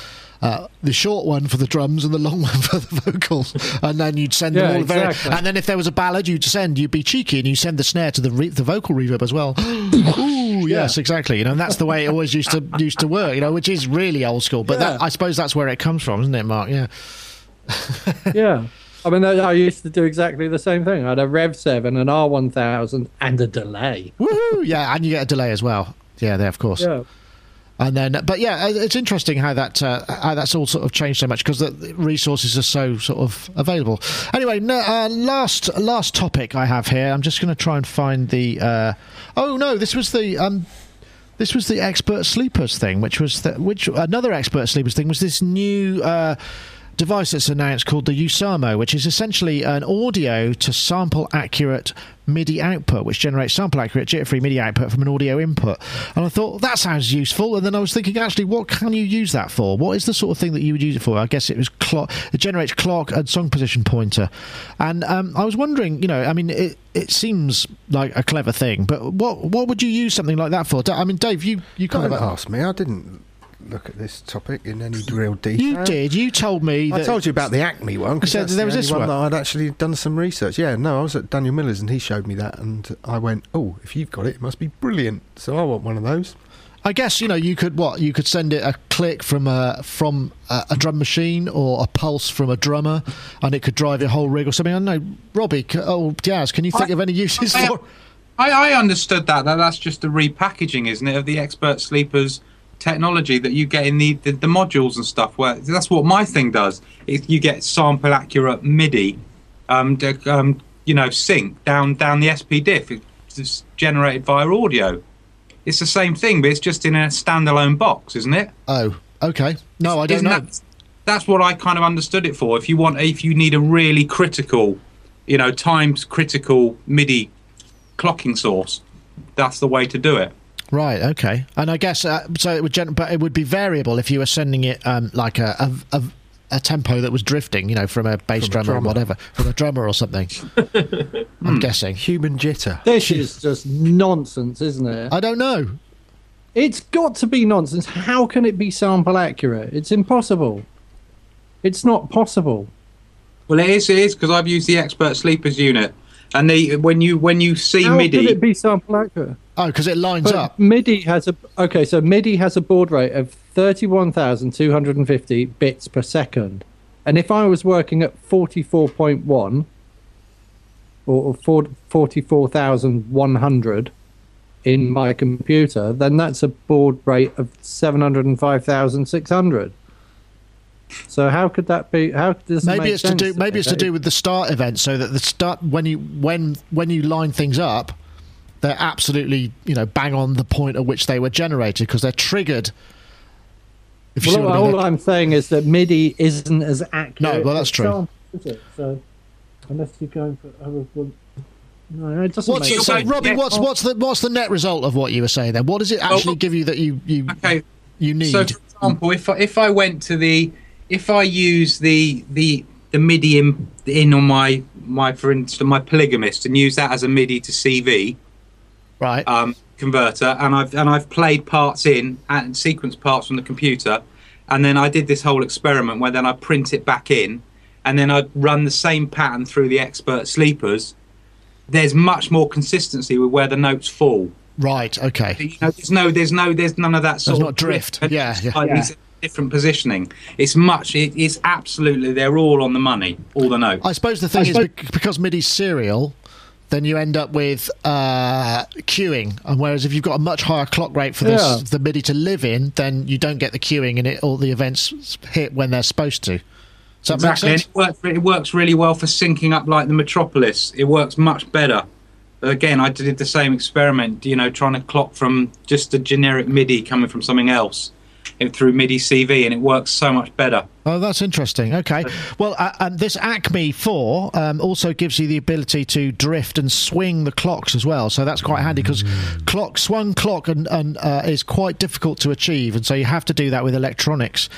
uh, the short one for the drums and the long one for the vocals, and then you'd send them Yeah, all the very. And then if there was a ballad, you'd send you'd be cheeky and you send the snare to the re- the vocal reverb as well. Ooh, yes, exactly. You know, and that's the way it always used to used to work. You know, which is really old school, but that, I suppose that's where it comes from, isn't it, Mark? Yeah. yeah. I mean, I used to do exactly the same thing. I had a Rev 7, an R1000, and a delay. Woohoo! Yeah, and you get a delay as well. Yeah, there, of course. Yeah. And then, but yeah, it's interesting how that uh, how that's all sort of changed so much because the the resources are so sort of available. Anyway, no, uh, last last topic I have here. I'm just going to try and find the. Uh, oh no, this was the. Um, this was the expert sleepers thing, which was the, which another expert sleepers thing was this new uh, device that's announced called the USAMO, which is essentially an audio to sample accurate MIDI output, which generates sample accurate jitter free MIDI output from an audio input. And I thought that sounds useful. And then I was thinking, actually, what can you use that for? What is the sort of thing that you would use it for? I guess it was clock. It generates clock and song position pointer. And um, I was wondering, you know, I mean, it, it seems like a clever thing, but what what would you use something like that for? I mean, Dave, you you kind Don't of ask me. I didn't look at this topic in any real detail. you did. You told me. I that- told you about the Acme one because said that's there the was only this one, one. that I'd actually done some research. Yeah, no, I was at Daniel Miller's and he showed me that, and I went, "Oh, if you've got it, it must be brilliant." So I want one of those. I guess you know you could what you could send it a click from a from a, a drum machine or a pulse from a drummer, and it could drive your whole rig or something. I don't know, Robbie. Oh, Jazz, can you think I- of any uses I- for? I, I understood that. That that's just the repackaging, isn't it, of the expert sleepers technology that you get in the, the, the modules and stuff. Where that's what my thing does. Is you get sample accurate MIDI, um, um, you know, sync down down the SPDIF. It's generated via audio. It's the same thing, but it's just in a standalone box, isn't it? Oh, okay. No, I don't Isn't know. That, that's what I kind of understood it for. If you want, if you need a really critical, you know, times critical MIDI clocking source, that's the way to do it. Right. Okay. And I guess uh, so. It would, gen- but it would be variable if you were sending it um, like a, a, a a tempo that was drifting, you know, from a bass From a drummer or whatever, from a drummer or something. I'm guessing. Human jitter. This is just nonsense, isn't it? I don't know. It's got to be nonsense. How can it be sample accurate? It's impossible. It's not possible. Well, it is. It is because I've used the expert sleepers unit, and they, when you when you see How MIDI, could it be sample accurate? Oh, because it lines but up. MIDI has a okay, so MIDI has a baud rate of thirty-one thousand two hundred and fifty bits per second, and if I was working at forty-four point one or 44,100 in my computer, then that's a baud rate of 705,600. So how could that be? How does Maybe make it's to sense do. Maybe me, it's to do with the start event, so that the start when you when when you line things up, they're absolutely you know bang on the point at which they were generated because they're triggered. If you Well, what I mean. all I'm saying is that MIDI isn't as accurate. No, well, that's true. sample, is it? So, unless you're going for, oh, well, no, it doesn't What's make so, sense. Robbie? Yeah. What's what's the what's the net result of what you were saying then? What does it actually well- give you that you you okay. you need? So, for example, if I, if I went to the if I use the the the MIDI in, in on my my for instance my polygamist and use that as a MIDI to CV right. um, converter, and I've and I've played parts in and sequence parts from the computer, and then I did this whole experiment where then I print it back in, and then I'd run the same pattern through the expert sleepers. There's much more consistency with where the notes fall. right. Okay. You know, there's no, there's no, there's none of that sort There's of not drift. and Yeah, yeah. slightly Yeah. Different positioning. It's much. It, it's absolutely. They're all on the money. All the notes. I suppose the thing I is suppose- bec- because MIDI's serial, then you end up with uh, queuing, and whereas if you've got a much higher clock rate for this Yeah. the MIDI to live in, then you don't get the queuing and it all the events hit when they're supposed to. Does that Exactly. make sense? it works. It works really well for syncing up like the Metropolis. It works much better. Again, I did the same experiment. You know, trying to clock from just a generic MIDI coming from something else through MIDI CV, and it works so much better. Oh, that's interesting. Okay. Well, uh, and this Acme 4 um, also gives you the ability to drift and swing the clocks as well. So that's quite handy because clock swung clock and, and uh, is quite difficult to achieve, and so you have to do that with electronics.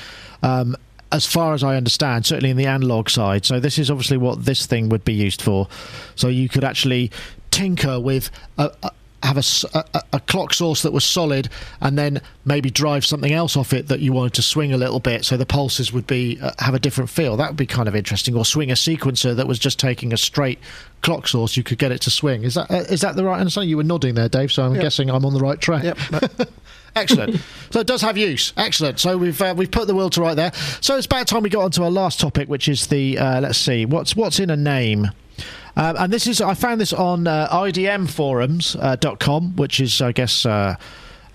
Um, as far as I understand, certainly in the analog side. So this is obviously what this thing would be used for. So you could actually tinker with a, a have a a clock source that was solid and then maybe drive something else off it that you wanted to swing a little bit so the pulses would be uh, have a different feel that would be kind of interesting or swing a sequencer that was just taking a straight clock source you could get it to swing is that uh, is that the right understanding you were nodding there Dave so I'm guessing I'm on the right track Yep. Excellent. so it does have use. Excellent. So we've uh, we've put the world to right there. So it's about time we got onto our last topic, which is the uh, let's see what's what's in a name. Um, and this is I found this on uh, idmforums.com, which is I guess uh,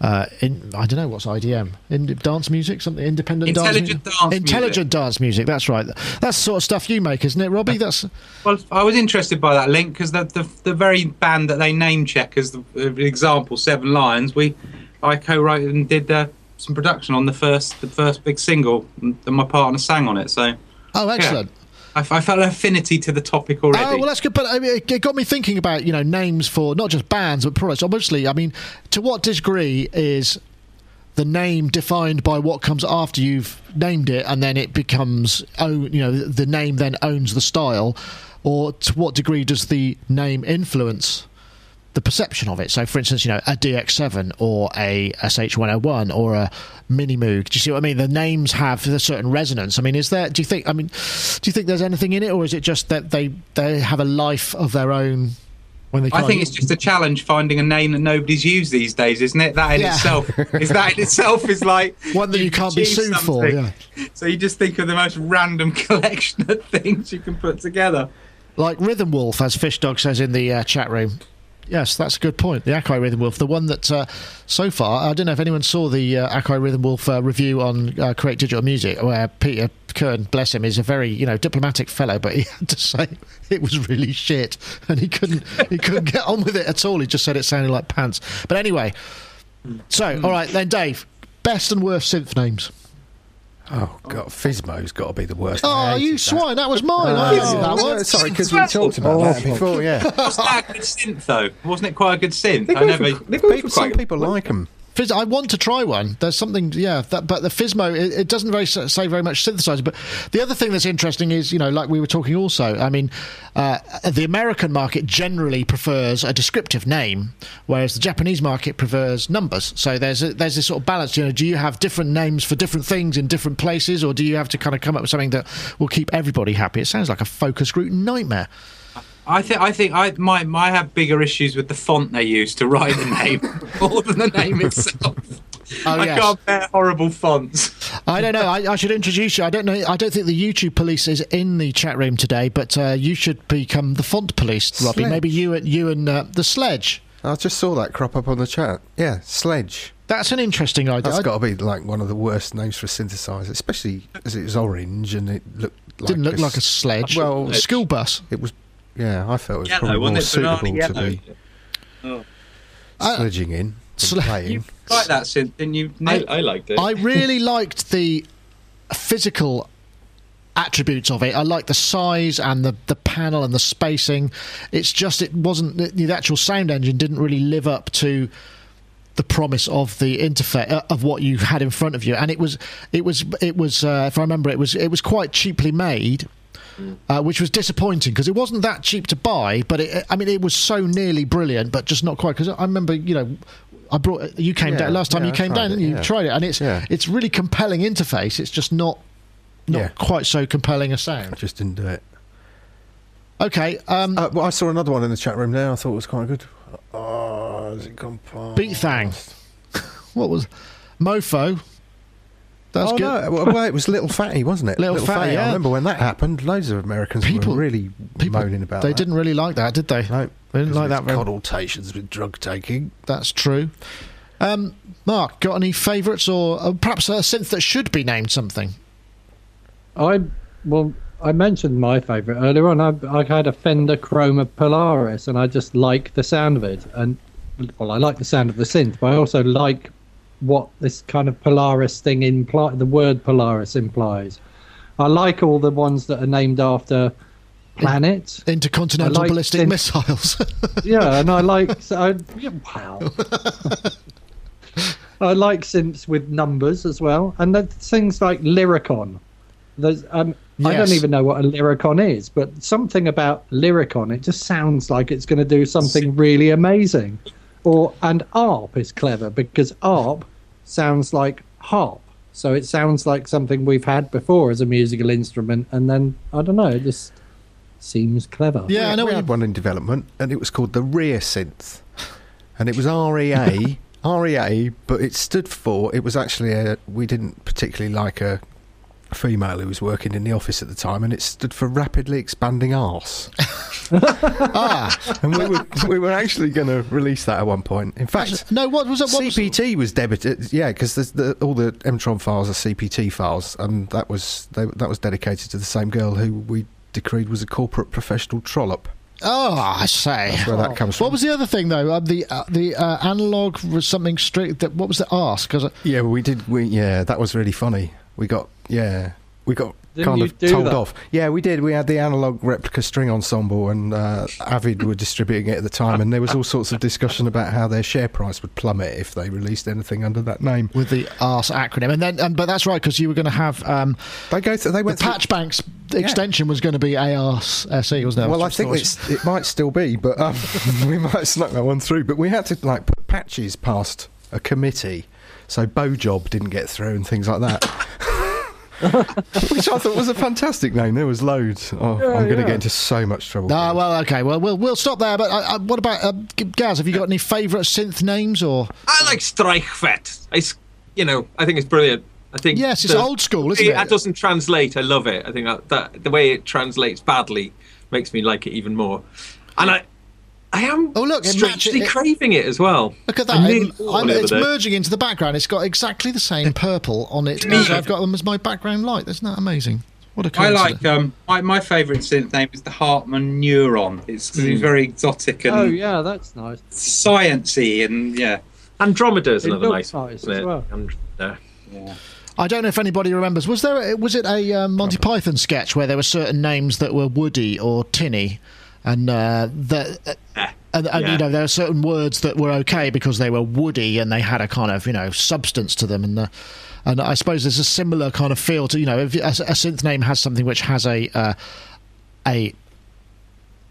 uh, in, I don't know what's IDM in dance music something independent Intelligent dance, dance intelligent dance music. That's right. That's the sort of stuff you make, isn't it, Robbie? That's Well, I was interested by that link because the, the the very band that they name check as the uh, example, Seven Lions, we I co-wrote and did uh, some production on the first the first big single, and my partner sang on it. So Oh, excellent. I, I felt an affinity to the topic already. Oh well, that's good. But uh, I mean, it got me thinking about you know names for not just bands but products. Obviously, I mean, to what degree is the name defined by what comes after you've named it, and then it becomes own. You know, the name then owns the style, or to what degree does the name influence? The perception of it. So, for instance, you know, a DX7 or a SH101 or a Mini Moog. Do you see what I mean? The names have a certain resonance. I mean, is there? Do you think? I mean, do you think there's anything in it, or is it just that they they have a life of their own when they? I think it's just a challenge finding a name that nobody's used these days, isn't it? That in Yeah. itself is that in itself is like one that you you've can't be sued for. Yeah. So you just think of the most random collection of things you can put together. Like Rhythm Wolf, as Fish Dog says in the uh, chat room. Yes, that's a good point. The Akai Rhythm Wolf, the one that uh, so far, I don't know if anyone saw the uh, Akai Rhythm Wolf uh, review on uh, Create Digital Music, where Peter Kirn, bless him, is a very you know diplomatic fellow, but he had to say it was really shit, and he couldn't he couldn't get on with it at all. He just said it sounded like pants. But anyway, so all right then, Dave, best and worst synth names. Oh god, Fizmo's got to be the worst. Oh, you that. swine! That was mine. I Oh, hated that no, one. sorry, because we talked about that before. Yeah, Wasn't that a good synth though? Wasn't it quite a good synth? I never. were- they both some quite- people like them. I want to try one. There's something, yeah, that, but the Fizmo, it, it doesn't very say very much synthesizer. But the other thing that's interesting is, you know, like we were talking also, I mean, uh, the American market generally prefers a descriptive name, whereas the Japanese market prefers numbers. So there's a, there's this sort of balance. You know, do you have different names for different things in different places, or do you have to kind of come up with something that will keep everybody happy? It sounds like a focus group nightmare. I think I think I might might have bigger issues with the font they use to write the name more than the name itself. Oh, I yes. can't bear horrible fonts. I don't know. I, I should introduce you. I don't know. I don't think the YouTube police is in the chat room today, but uh, you should become the font police, Robbie. Sledge. Maybe you and you and uh, the sledge. I just saw that crop up on the chat. Yeah, Sledge. That's an interesting idea. That's got to be like one of the worst names for a synthesizer, especially as it was orange and it looked like didn't look a like a sledge. Well, a school bus. It was. Yeah, I felt it was Yellow, probably more suitable to be Oh. I- sledging in, than Sle- playing. You like that synth, didn't you? I, I liked it. I really liked the physical attributes of it. I like the size and the, the panel and the spacing. It's just it wasn't the, the actual sound engine didn't really live up to the promise of the interface uh, of what you had in front of you, and it was it was it was uh, if I remember it was it was quite cheaply made. Uh, which was disappointing because it wasn't that cheap to buy, but it, I mean it was so nearly brilliant, but just not quite. Because I remember, you know, I brought you came Yeah, down last time yeah, you came down, it, and you yeah. tried it, and it's it's really compelling interface. It's just not not quite so compelling a sound. just didn't do it. Okay, um, Uh, well, I saw another one in the chat room there. I thought it was quite good. Oh, has it gone past? Beat Thang. what was Mofo? That's oh, good. no. Well, well, it was Little Phatty, wasn't it? Little Phatty, yeah. I remember when that happened. Loads of Americans People- were really People moaning about they that. didn't really like that, did they? No, They didn't like that its connotations with drug taking. That's true. Um, Mark, got any favourites or uh, perhaps a synth that should be named something? I well, I mentioned my favourite earlier on. I, I had a Fender Chroma Polaris, and I just like the sound of it. And well, I like the sound of the synth, but I also like what this kind of Polaris thing imply. The word Polaris implies. I like all the ones that are named after planets. Intercontinental like ballistic synth- missiles. yeah, and I like so I, wow. I like synths with numbers as well, and things like Lyricon. There's um, I don't even know what a Lyricon is, but something about Lyricon it just sounds like it's going to do something really amazing. Or and ARP is clever because ARP sounds like harp, so it sounds like something we've had before as a musical instrument, and then I don't know, it just seems clever. yeah, I know. we had one in development, and it was called the Rear Synth, and it was REA, REA, but it stood for. It was actually a. We didn't particularly like a female who was working in the office at the time, and it stood for rapidly expanding arse. ah, And we were we were actually going to release that at one point. In fact. no. What was it? What was, CPT was debited, yeah, because the, all the Mtron files are CPT files, and that was they, that was dedicated to the same girl who we decreed was a corporate professional trollop. oh, I say. That's where that comes from. What was the other thing though? Uh, the uh, the uh, analog was something strict. That what was the ask? Because Yeah, we did. We yeah, that was really funny. We got yeah, we got Didn't kind of told that? off. Yeah, we did. We had the analog replica string ensemble, and uh, Avid were distributing it at the time, and there was all sorts of discussion about how their share price would plummet if they released anything under that name. with the ARS acronym, and then, and, but that's right because you were going to have um, They go. Th- they the went through- Patch Banks extension was going to be ARS SE, wasn't it? Well, I think it's, it might still be, but um, we might have snuck that one through. But we had to like put patches past a committee, so Bojob didn't get through and things like that. Which I thought was a fantastic name. There was loads. Oh, Yeah, I'm going to yeah. get into so much trouble. Ah, well, okay. Well, we'll we'll stop there. But uh, uh, what about uh, Gaz? Have you got any favourite synth names or? I like Streichfett. I, s- you know, I think it's brilliant. I think Yes, it's the- old school, isn't it- it? That doesn't translate. I love it. I think that, that the way it translates badly makes me like it even more. And I, I am Oh, look, it strangely matches- it- craving it as well. Look at that! nearly It- bought I'm- one the it's day. merging into the background. It's got exactly the same purple on it as I've got them as my background light. Isn't that amazing? What a I coincidence! like um my, my favourite synth name is the Hartmann Neuron. It's 'cause it's very exotic and Oh yeah, that's nice. sciencey and yeah. Andromeda is another looks nice one, nice isn't as well. Andromeda. yeah. I don't know if anybody remembers. Was there? A, was it a uh, Monty Python sketch where there were certain names that were Woody or Tinny, and uh, that. Uh, and, and yeah. you know there are certain words that were okay because they were woody and they had a kind of you know substance to them and the, and I suppose there's a similar kind of feel to you know if a, a synth name has something which has a uh, a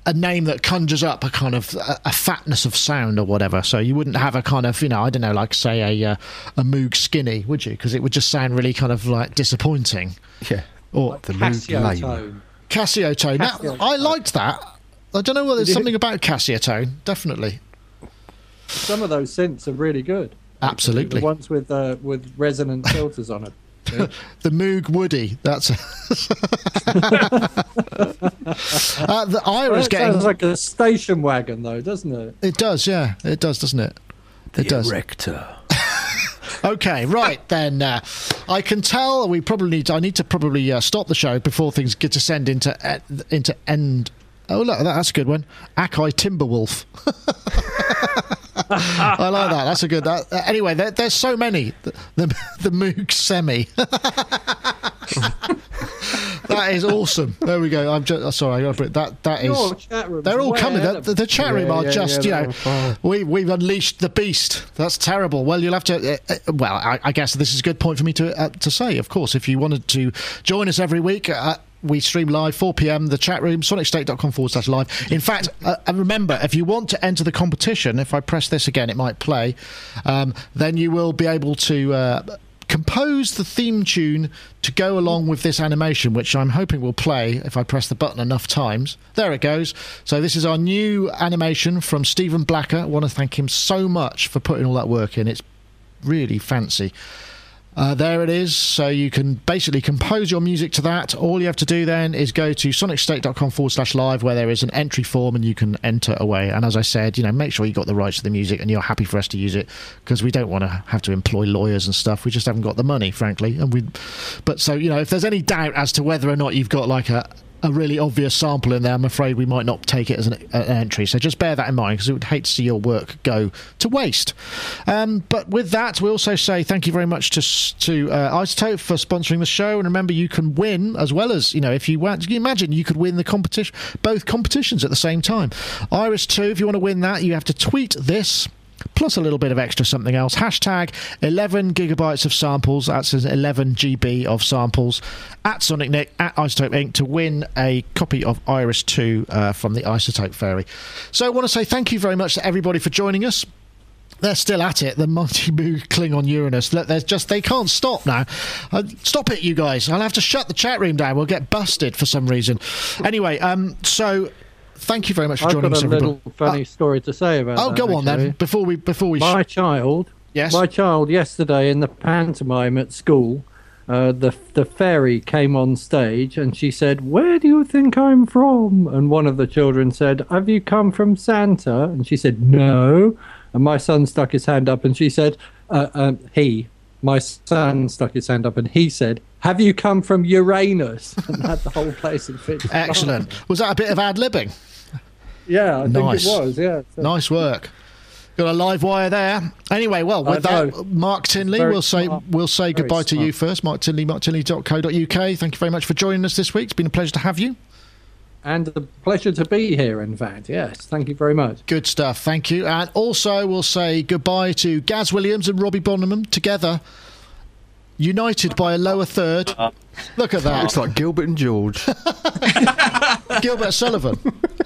a name that conjures up a kind of a, a fatness of sound or whatever. So you wouldn't have a kind of you know I don't know like say a uh, a Moog Skinny, would you? Because it would just sound really kind of like disappointing. yeah. Or The mood Casio lame. tone. Casio tone. Now, Casio I liked that. I don't know whether there's something about Casio tone. Definitely, Some of those synths are really good. absolutely. The ones with uh, with resonant filters on it. The Moog Woody. That's. uh, the Ira's That getting. sounds like a station wagon, though, doesn't it? it does, yeah, it does, doesn't it? It does. Erector. Okay, right then. Uh, I can tell we probably need. I need to probably uh, stop the show before things get descend into uh, into end. Oh look, that's a good one. Akai Timberwolf. I like that. That's a good. That, uh, anyway, there, there's so many. The the, the Moog Semi. that is awesome. There we go. I'm just sorry. I gotta put- That that is. Your They're all coming. The, the, the chat room Yeah, are yeah, just, yeah, you know, we we've unleashed the beast. That's terrible. Well, you'll have to. Uh, uh, well, I, I guess this is a good point for me to uh, to say. Of course, if you wanted to join us every week. Uh, we stream live 4 p.m. The chat room sonicstate.com forward slash live. In fact, uh, and remember, if you want to enter the competition, if I press this again, it might play. Um, then you will be able to. Uh, compose the theme tune to go along with this animation, which I'm hoping will play if I press the button enough times. There it goes. So this is our new animation from Stephen Blacker. I want to thank him so much for putting all that work in. It's really fancy. Uh, there it is. So you can basically compose your music to that. All you have to do then is go to sonicstate.com forward slash live where there is an entry form and you can enter away. And as I said, you know, make sure you got the rights to the music and you're happy for us to use it because we don't want to have to employ lawyers and stuff. We just haven't got the money, frankly. And we, but so you know, if there's any doubt as to whether or not you've got like a a really obvious sample in there, I'm afraid we might not take it as an, an entry. So just bear that in mind because we would hate to see your work go to waste. Um, but with that, we also say thank you very much to to uh, iZotope for sponsoring the show. And remember, you can win as well as you know if you want. Can you imagine you could win the competition, both competitions at the same time? Iris two. If you want to win that, you have to tweet this plus a little bit of extra something else. Hashtag 11 gigabytes of samples. That's an 11 GB of samples at Sonic Nick at iZotope Inc. to win a copy of Iris 2 uh, from the iZotope Fairy. So I want to say thank you very much to everybody for joining us. They're still at it. The Mighty Moo Klingon Uranus. There's just they can't stop now. Uh, stop it, you guys! I'll have to shut the chat room down. We'll get busted for some reason. Anyway, um, so thank you very much for I've joining got us, a everybody. little funny story to say about Oh, that. go on actually. then. Before we before we sh- My child, Yes. my child yesterday in the pantomime at school, uh, the the fairy came on stage and she said, "Where do you think I'm from?" And one of the children said, "Have you come from Santa?" And she said, "No." And my son stuck his hand up and she said, uh, um, "He." My son stuck his hand up and he said, "Have you come from Uranus?" And had the whole place in fits. Excellent. Was that a bit of ad libbing? Yeah, I Nice. think it was. Yeah. So- Nice work. Got a live wire there. Anyway, well, with that. Mark Tinley, we'll say smart. we'll say Very goodbye to you first. Mark Tinley, marktinley.co.uk. Thank you very much for joining us this week. It's been a pleasure to have you. And a pleasure to be here, in fact. Yes, thank you very much. Good stuff. Thank you. And also, we'll say goodbye to Gaz Williams and Robbie Bronnimann together, united by a lower third. Look at that. Looks like Gilbert and George. Gilbert Sullivan.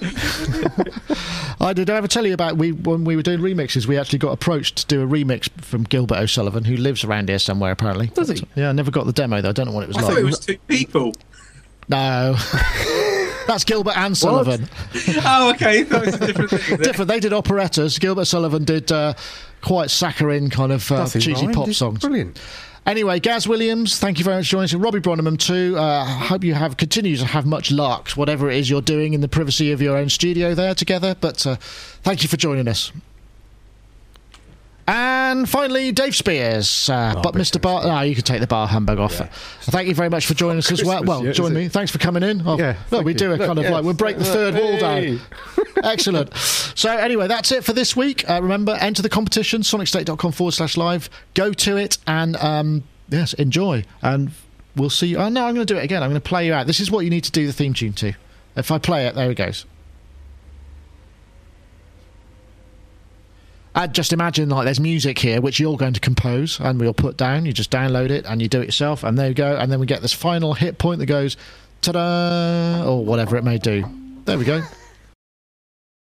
I did I ever tell you about we when we were doing remixes, we actually got approached to do a remix from Gilbert O'Sullivan, who lives around here somewhere apparently. Does he? Yeah, I never got the demo though. I don't know what it was I like. thought it was two people. No. That's Gilbert and Sullivan. oh, okay. That was a different thing. Different. They did operettas. Gilbert Sullivan did uh, quite saccharine kind of uh, Nothing cheesy rhymed. pop It's songs. Brilliant. Anyway, Gaz Williams, thank you very much for joining us. And Robbie Bronnimann too. Uh, hope you have continue to have much luck, whatever it is you're doing in the privacy of your own studio there together. But uh, thank you for joining us. And finally, Dave Spiers. Uh, Oh, but Mr. Bar, no, you can take the bar humbug off. Thank you very much for joining us as well. Well, yeah, join me. it? Thanks for coming in. Oh, Yeah, well, we do a kind Look, of yeah. like we'll break the third wall down. Excellent. So, anyway, that's it for this week. Uh, remember, enter the competition, sonicstate.com forward slash live. Go to it and, um, yes, enjoy. And we'll see you. Oh, no, I'm going to do it again. I'm going to play you out. This is what you need to do the theme tune to. If I play it, there it goes. I just imagine like there's music here which you're going to compose and we'll put down. You just download it and you do it yourself, and there you go. And then we get this final hit point that goes ta da, or whatever it may do. There we go.